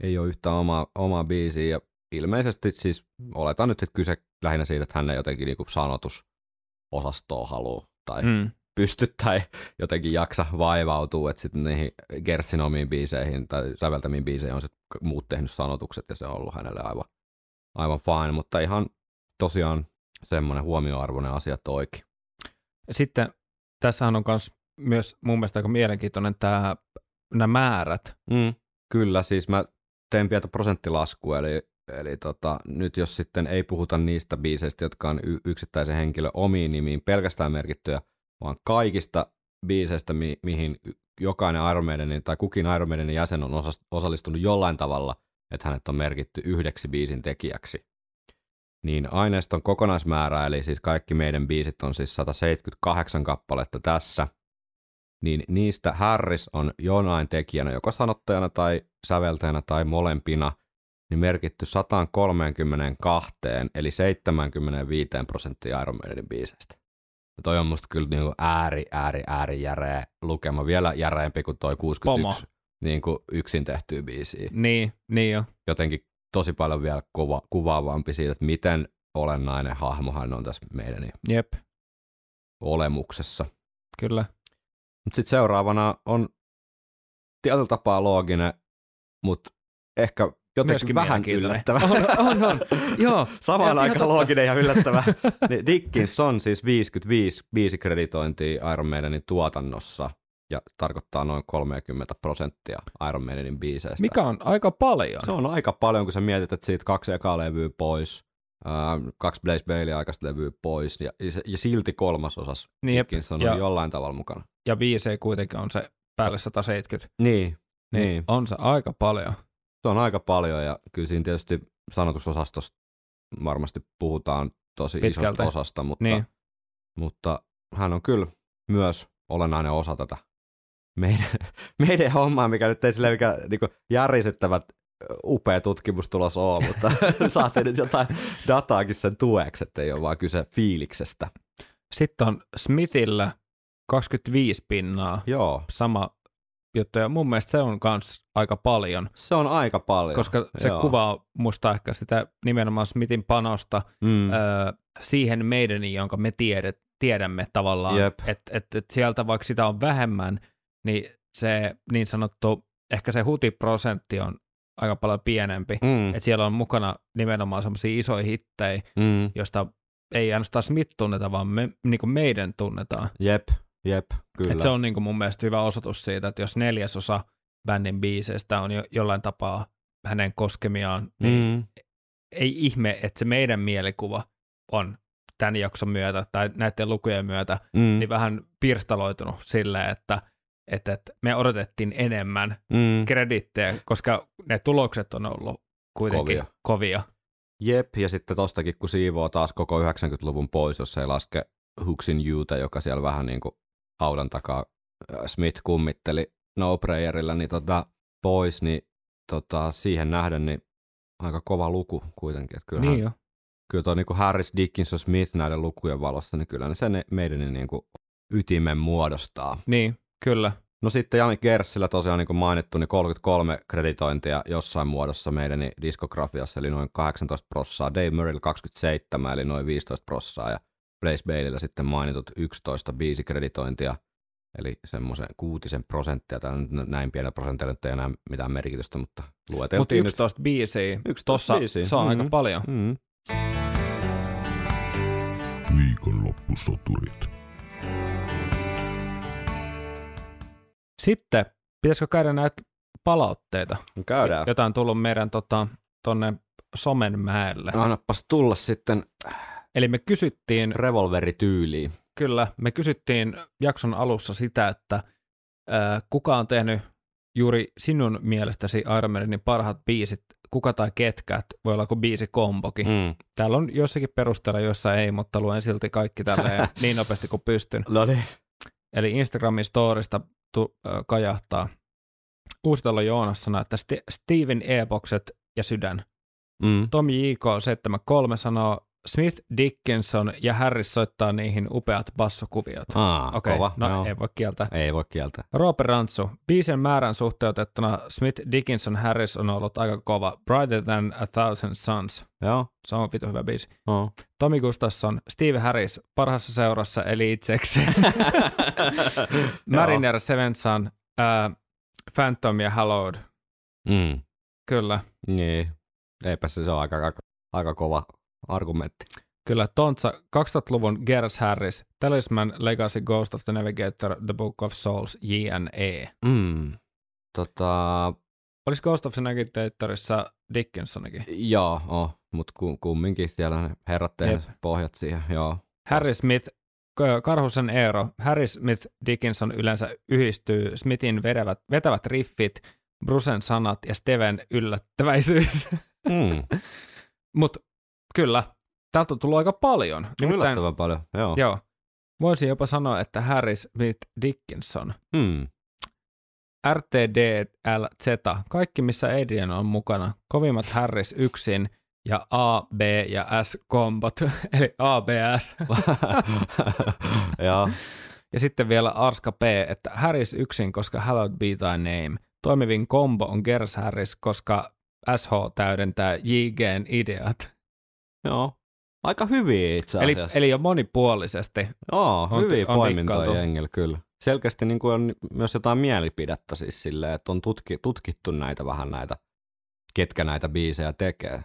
ei ole yhtään omaa, omaa biisiä. Ja ilmeisesti siis oletan nyt, että kyse lähinnä siitä, että hän ei jotenkin niinku sanotusosastoa halua tai Mm. pysty tai jotenkin jaksa vaivautuu, että sitten niihin Gertsin omiin biiseihin tai säveltämiin biiseihin on sitten muut tehnyt sanotukset ja se on ollut hänelle aivan, aivan fine, mutta ihan tosiaan semmoinen huomioarvoinen asia toikin. Sitten tässähän on kans myös mun mielestä aika mielenkiintoinen tämä, nämä määrät. Mm. Kyllä, siis mä tein pientä prosenttilaskua, eli, eli tota, nyt jos sitten ei puhuta niistä biiseistä, jotka on y- yksittäisen henkilön omiin nimiin pelkästään merkittyjä, vaan kaikista biiseistä, mi- mihin jokainen Iron Maidenin tai kukin Iron Maidenin jäsen on osas- osallistunut jollain tavalla, että hänet on merkitty yhdeksi biisin tekijäksi. Niin aineiston kokonaismäärä, eli siis kaikki meidän biisit on siis 178 kappaletta tässä, niin niistä Harris on jonain tekijänä, joko sanottajana tai säveltäjänä tai molempina, niin merkitty 132, eli 75 prosenttia Iron Maidenin biiseistä. toi on musta kyllä niinku ääri, ääri, ääri järeä lukema. Vielä järeämpi kuin toi 61 niin kuin yksin tehtyä biisiä. Niin, niin jo. Jotenkin tosi paljon vielä kuva, kuvaavampi siitä, että miten olennainen hahmohan on tässä meidän Jep, olemuksessa. kyllä. Mutta sitten seuraavana on tietyllä tapaa looginen, mutta ehkä jotenkin Myöskin vähän yllättävä. On, on, on. Joo. Samaan ihan aikaan looginen ja yllättävä. Niin Dickinson siis 55 biisikreditointia Iron Maidenin tuotannossa ja tarkoittaa noin 30 prosenttia Iron Maidenin biiseistä. Mikä on aika paljon. Se on aika paljon, kun sä mietit, että siitä kaksi ekaa levyä pois, ää, kaksi Blaze Bailey aikaista levyä pois ja, ja, se- silti kolmasosas Niin, jep. Dickinson Ja- on jollain tavalla mukana. Ja biisejä kuitenkin on se päälle 170. Niin, Niin, niin. On se aika paljon. Se on aika paljon ja kyllä siinä tietysti sanotusosastosta varmasti puhutaan tosi Pitkälti. isosta osasta, mutta, Niin. mutta hän on kyllä myös olennainen osa tätä meidän, meidän hommaa, mikä nyt ei silleen mikä niin järisyttävät upea tutkimustulos ole, mutta saatiin nyt jotain dataakin sen tueksi, että ei ole vaan kyse fiiliksestä. Sitten on Smithillä 25 pinnaa. Joo, Sama juttu. Ja mun mielestä se on kans aika paljon, se on aika paljon. koska se Joo. kuvaa musta ehkä sitä nimenomaan Smithin panosta mm. öö, siihen meidäniin, jonka me tiedet, tiedämme tavallaan. Että et, et sieltä vaikka sitä on vähemmän, niin se niin sanottu, ehkä se hutiprosentti on aika paljon pienempi. Mm. Että siellä on mukana nimenomaan semmoisia isoja hittejä, Mm. josta ei ainoastaan Smith tunneta, vaan me, niin kuin meidän tunnetaan. Jep, jep, kyllä. Et se on niin kuin mun mielestä hyvä osoitus siitä, että jos neljäsosa bändin biiseistä on jo, jollain tapaa hänen koskemiaan, niin mm. ei ihme, että se meidän mielikuva on tämän jakson myötä tai näiden lukujen myötä Mm. niin vähän pirstaloitunut silleen, että, että, että me odotettiin enemmän Mm. kredittejä, koska ne tulokset on ollut kuitenkin Kovia. kovia. Jep, ja sitten tostakin kun siivoo taas koko 90-luvun pois, jos ei laske Hooksin Youta, joka siellä vähän niin kuin haudan takaa äh, Smith kummitteli No Prayerillä, niin tota, pois, niin tota, siihen nähden niin aika kova luku kuitenkin. Että kyllähän, Niin jo. kyllä tuo niin kuin Harris, Dickinson, Smith näiden lukujen valossa, niin kyllä ne sen meidän niin kuin ytimen muodostaa. Niin, kyllä. No sitten Jani Gerssillä tosiaan niin kuin mainittu, niin 33 kreditointia jossain muodossa meidän diskografiassa, eli noin 18 prossaa. Dave Murraylla 27, eli noin 15 prossaa, ja Blaze Baileyllä sitten mainitut 11 biisikreditointia, eli semmoisen kuutisen prosenttia. Tämä nyt näin pienellä prosentilla nyt ei enää mitään merkitystä, mutta Mutta lueteltiin 11 biisiä, 11 tossa biisiä. se on aika Mhm. paljon. nyt. Mm. Viikonloppusoturit. Sitten, pitäisikö käydä näitä palautteita, Käydään. jota on tullut meidän tota, tonne Somenmäelle. Annapas tulla sitten Eli me kysyttiin, revolverityyliin. kyllä, me kysyttiin jakson alussa sitä, että ää, kuka on tehnyt juuri sinun mielestäsi Iron Maidenin parhaat biisit, kuka tai ketkä, voi olla kuin biisi kombokin. Mm. Täällä on jossakin perusteella, jossa ei, mutta luen silti kaikki tälleen niin nopeasti kuin pystyn. No niin. Eli Instagramin storista tu, äh, kajahtaa. Uusitalo Joonas sanoo, että St- Steven E-bokset ja sydän. Mm. Tom JK73 sanoo, Smith, Dickinson ja Harris soittaa niihin upeat bassokuviot. Aa, Okei, kova. no joo. ei voi kieltää. ei voi kieltää. Roope Rantsu, biisen määrän suhteutettuna Smith, Dickinson, Harris on ollut aika kova. Brighter than a thousand suns. Joo. Se on vitu hyvä biisi. Oh. Tomi Gustafsson, Steve Harris, parhaassa seurassa eli itsekseen. Mariner Sevensan, äh, Phantom ja Hallowed. Mm. Kyllä, Niin. Eipä se, se on aika, aika, aika kova argumentti. kyllä. Tontsa, 2000-luvun Gers Harris, Talisman, Legacy, Ghost of the Navigator, The Book of Souls, J&E. Mm. Tota, Olisi Ghost of the Navigatorissa Dickinsonikin? joo, oh, mutta kumminkin siellä herrat pohjat siihen, joo. Harry Smith, Karhusen Eero, Harry Smith Dickinson yleensä yhdistyy Smithin vetävät, vetävät riffit, Brusen sanat ja Steven yllättäväisyys. Mm. Mutta kyllä, täältä on tullut aika paljon. Nimittäin- Yllättävän paljon, joo. Joo. Voisin jopa sanoa, että Harry Smith Dickinson, Mm. RTDLZ, kaikki missä Adrian on mukana, kovimmat Harris yksin, ja A, B ja S kombot, eli ABS. Joo. Ja sitten vielä Arska P, että Harris yksin, koska Hallowed be thy name. Toimivin kombo on Gers Harris, koska SH täydentää JGn ideat. Joo. Aika hyviä itse Eli, asiassa. eli jo monipuolisesti. Joo, on- hyviä on poimintoja jengillä kyllä. Selkeästi niin kuin on myös jotain mielipidettä siis silleen, että on tutki, tutkittu näitä vähän näitä, ketkä näitä biisejä tekee.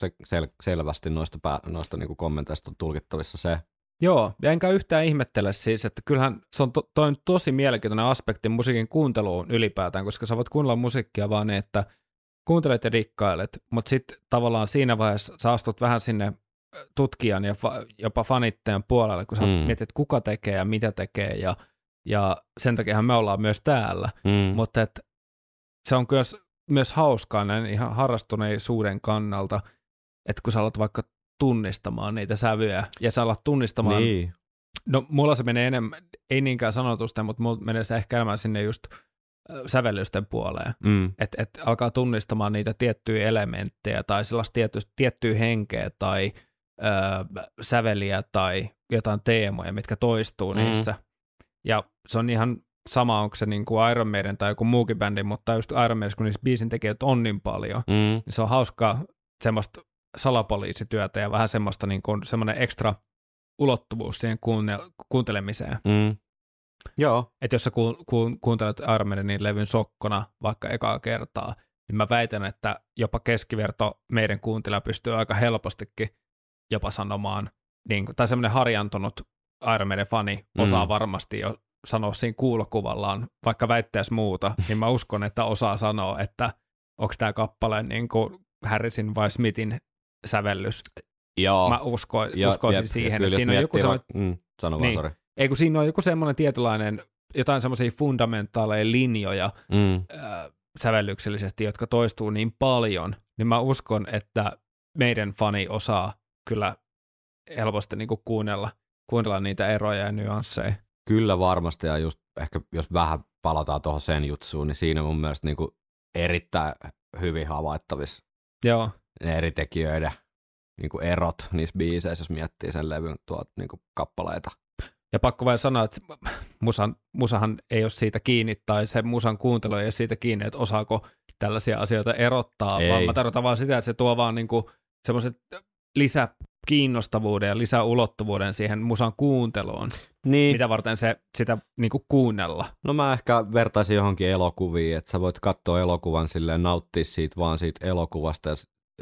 Se sel, selvästi noista, pää, noista niin kuin kommenteista on tulkittavissa se. Joo, ja enkä yhtään ihmettele siis, että kyllähän se on, to, toi on tosi mielenkiintoinen aspekti musiikin kuunteluun ylipäätään, koska sä voit kuunnella musiikkia vaan niin, että kuuntelet ja dikkailet, mutta sitten tavallaan siinä vaiheessa sä astut vähän sinne tutkijan ja fa, jopa fanittajan puolelle, kun sä Mm. mietit, kuka tekee ja mitä tekee, ja, ja sen takia me ollaan myös täällä. Mm. Mutta et, se on myös, myös hauskaa näin ihan harrastuneisuuden kannalta, että kun sä alat vaikka tunnistamaan niitä sävyjä, ja sä alat tunnistamaan, niin. no mulla se menee enemmän, ei niinkään sanotusten, mutta mulla menee se ehkä enemmän sinne just sävellysten puoleen, Mm. että et alkaa tunnistamaan niitä tiettyjä elementtejä tai sellaista tietty, tiettyä henkeä tai ö, säveliä tai jotain teemoja, mitkä toistuu Mm. niissä. Ja se on ihan sama, onko se niin kuin Iron Maiden tai joku muukin bändi, mutta just Iron Maiden, kun niissä biisin tekijöitä on niin paljon, Mm. niin se on hauskaa semmoista salapoliisityötä ja vähän semmoista niin kuin, semmoinen ekstra ulottuvuus siihen kuuntelemiseen. Mm. Joo. Että jos sä ku, ku, kuuntelet Iron Maidenin levyn sokkona vaikka ekaa kertaa, niin mä väitän, että jopa keskiverto meidän kuuntelija pystyy aika helpostikin jopa sanomaan, niin kuin, tai semmoinen harjantunut Iron fani osaa Mm. varmasti jo sanoa siinä kuulokuvallaan, vaikka väittäisi muuta, niin mä uskon, että osaa sanoa, että onko tämä kappale niin kuin Harrisin vai Smithin sävellys. Joo. Mä usko, uskoisin ja siihen, että siinä on joku sellainen vaikka- mm, sano vaan, Niin. sori. Ei kun siinä on joku semmoinen tietynlainen, jotain semmoisia fundamentaaleja linjoja Mm. äh, sävellyksellisesti, jotka toistuu niin paljon, niin mä uskon, että meidän fani osaa kyllä helposti niin kuunnella, kuunnella niitä eroja ja nyansseja. Kyllä varmasti, ja just ehkä jos vähän palataan tuohon sen jutsuun, niin siinä mun mielestä niin erittäin hyvin havaittavissa Joo, ne eri tekijöiden niin kuin erot niissä biiseissä, jos miettii sen levyn tuot, niin kuin kappaleita. Ja pakko vain sanoa, että musan, musahan ei ole siitä kiinni, tai se musan kuuntelu ei ole siitä kiinni, että osaako tällaisia asioita erottaa, Ei. vaan mä tarkoitan vaan sitä, että se tuo vaan niin semmoiset lisäkiinnostavuuden ja lisäulottuvuuden siihen musan kuunteluun, Niin. mitä varten se sitä niin kuunnella. No mä ehkä vertaisin johonkin elokuviin, että sä voit katsoa elokuvan silleen, nauttia siitä vaan siitä elokuvasta ja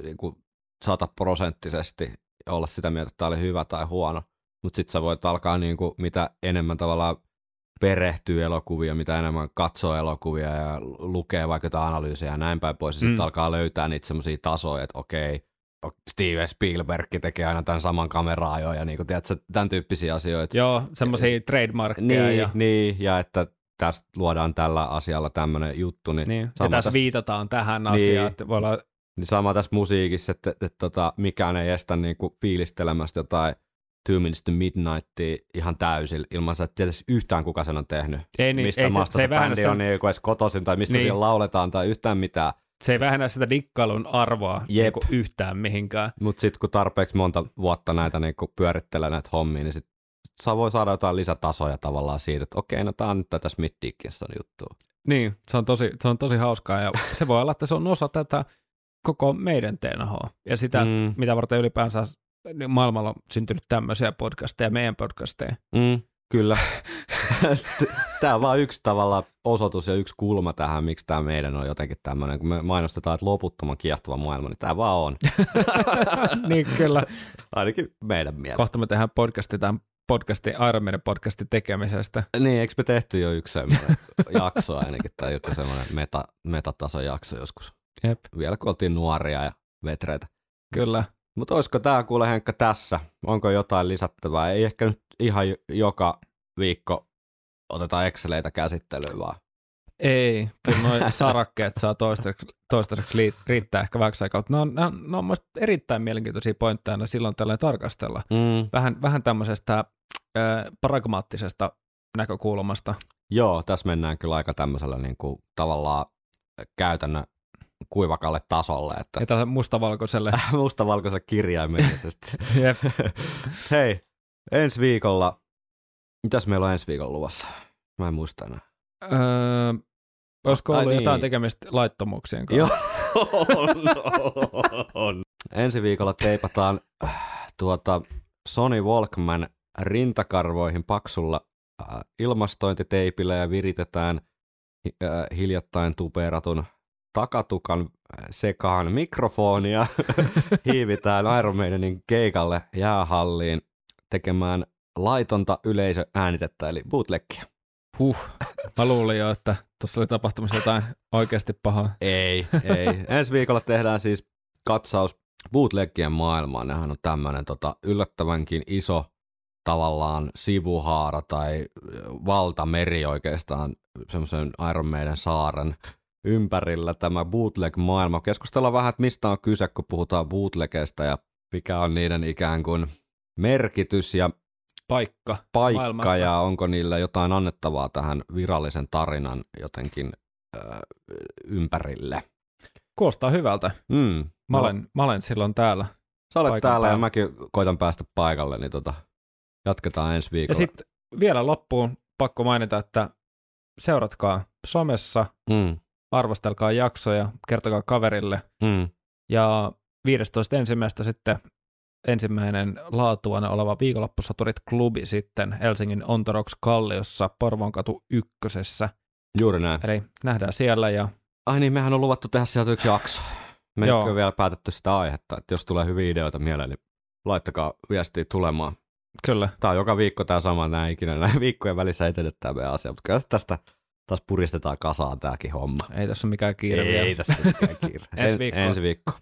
niin kuin sataprosenttisesti olla sitä mieltä, että tämä oli hyvä tai huono. Mutta sitten sä voit alkaa niin kuin, mitä enemmän tavallaan perehtyy elokuvia, mitä enemmän katsoo elokuvia ja lukee vaikka jotain analyysiä ja näin päin pois. Ja sitten Mm. alkaa löytää niitä semmoisia tasoja, että okei, Steven Spielberg tekee aina tämän saman kameraa jo ja niin kuin, tiedätkö, tämän tyyppisiä asioita. Joo, semmoisia trademarkkeja Niin, ja, niin, ja että tästä luodaan tällä asialla tämmöinen juttu, niin, niin. ja tässä tässä, viitataan tähän Niin. asiaan, että voi olla, niin sama tässä musiikissa, että, että, että tota, mikään ei estä niinku fiilistelemästä jotain Two Minutes to Midnightia ihan täysin, ilman että tietysti yhtään kuka sen on tehnyt. ei, niin, mistä ei, maasta se, se, se, bändi sen, on niin edes kotoisin, tai mistä Niin. siellä lauletaan, tai yhtään mitään. se ei vähennä sitä dikkailun arvoa Jep. niin yhtään mihinkään. Mutta sitten kun tarpeeksi monta vuotta näitä niinku pyörittelee näitä hommia, niin sit sä voi saada jotain lisätasoja tavallaan siitä, että okei, no tää on nyt tätä Smith Dickinson juttua. Niin, se on, tosi, se on tosi hauskaa ja se voi olla, että se on osa tätä koko meidän TNH ja sitä, mm. mitä varten ylipäänsä maailmalla on syntynyt tämmöisiä podcasteja, meidän podcasteja. Mm, kyllä. tämä on vaan yksi tavalla osoitus ja yksi kulma tähän, miksi tämä meidän on jotenkin tämmöinen. Kun me mainostetaan, että loputtoman kiehtova maailma, niin tämä vaan on. niin kyllä. Ainakin meidän mielestä. Kohta me tehdään podcasti tämän podcastin, Iron Maiden podcastin tekemisestä. Niin, eikö me tehty jo yksi semmoinen jakso ainakin, tai joku semmoinen meta, metatason jakso joskus. Jep, Vielä kun oltiin nuoria ja vetreitä. kyllä. Mutta olisiko tämä kuule Henkka tässä? Onko jotain lisättävää? Ei ehkä nyt ihan jo- joka viikko oteta Exceleitä käsittelyyn vaan. Ei, kyllä noin sarakkeet saa toistaiseksi, toistaiseksi riittää ehkä vähäksi aikaa. Ne on, ne on, ne on erittäin mielenkiintoisia pointteja aina silloin tällä tarkastella. Mm. Vähän, vähän tämmöisestä äh, pragmaattisesta näkökulmasta. Joo, tässä mennään kyllä aika tämmöisellä niin kuin, tavallaan käytännön kuivakalle tasolle, että Ja tällä mustavalkoiselle. mustavalkoisen kirjaimellisesti. Jep. Hei, ensi viikolla, mitäs meillä on ensi viikolla luvassa? Mä en muista enää. Öö, olisiko Ai ollut niin. jotain tekemistä laittomuuksien kanssa? Joo, on, on. Ensi viikolla teipataan äh, tuota Sony Walkman rintakarvoihin paksulla äh, ilmastointiteipillä ja viritetään äh, hiljattain tuperatun takatukan äh, sekaan mikrofonia. Hiivitään Iron Maidenin keikalle jäähalliin tekemään laitonta yleisöäänitettä eli bootlegia. Huh. Mä luulin jo, että tuossa oli tapahtumassa jotain oikeasti pahaa. Ei, ei. Ensi viikolla tehdään siis katsaus bootleggien maailmaan. Nehän on tämmöinen tota, yllättävänkin iso tavallaan sivuhaara tai valtameri oikeastaan semmoisen Iron Maiden saaren ympärillä tämä bootleg-maailma. Keskustellaan vähän, että mistä on kyse, kun puhutaan bootlegeista ja mikä on niiden ikään kuin merkitys ja Paikka. paikka maailmassa. ja onko niillä jotain annettavaa tähän virallisen tarinan jotenkin ö, ympärille. Kuulostaa hyvältä. Mm. Mä olen, mä olen silloin täällä. Sä olet täällä ja päällä. mäkin koitan päästä paikalle, niin tota, jatketaan ensi Ja viikolla. sitten vielä loppuun pakko mainita, että seuratkaa somessa, mm, arvostelkaa jaksoja, kertokaa kaverille. mm. Ja 15 ensimmäistä sitten ensimmäinen laatuana oleva viikonloppusaturit-klubi sitten Helsingin Ontoroks Kalliossa Porvonkatu ykkösessä. Juuri näin. Eli nähdään siellä ja Ai niin, mehän on luvattu tehdä sieltä yksi jakso. Me ei ole vielä päätetty sitä aihetta, että jos tulee hyviä ideoita mieleen, niin laittakaa viestiä tulemaan. kyllä, Tää on joka viikko tää sama, näin ikinä näin viikkojen välissä etenee tää meidän asia, mutta kyllä tästä taas puristetaan kasaan tääkin homma. ei tässä ole mikään kiire ei vielä. tässä mikään kiire. Ensi En- viikkoon. Ensi viikko.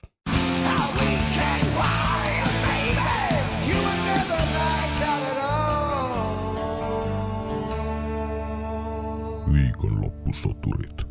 Viikonloppusoturit.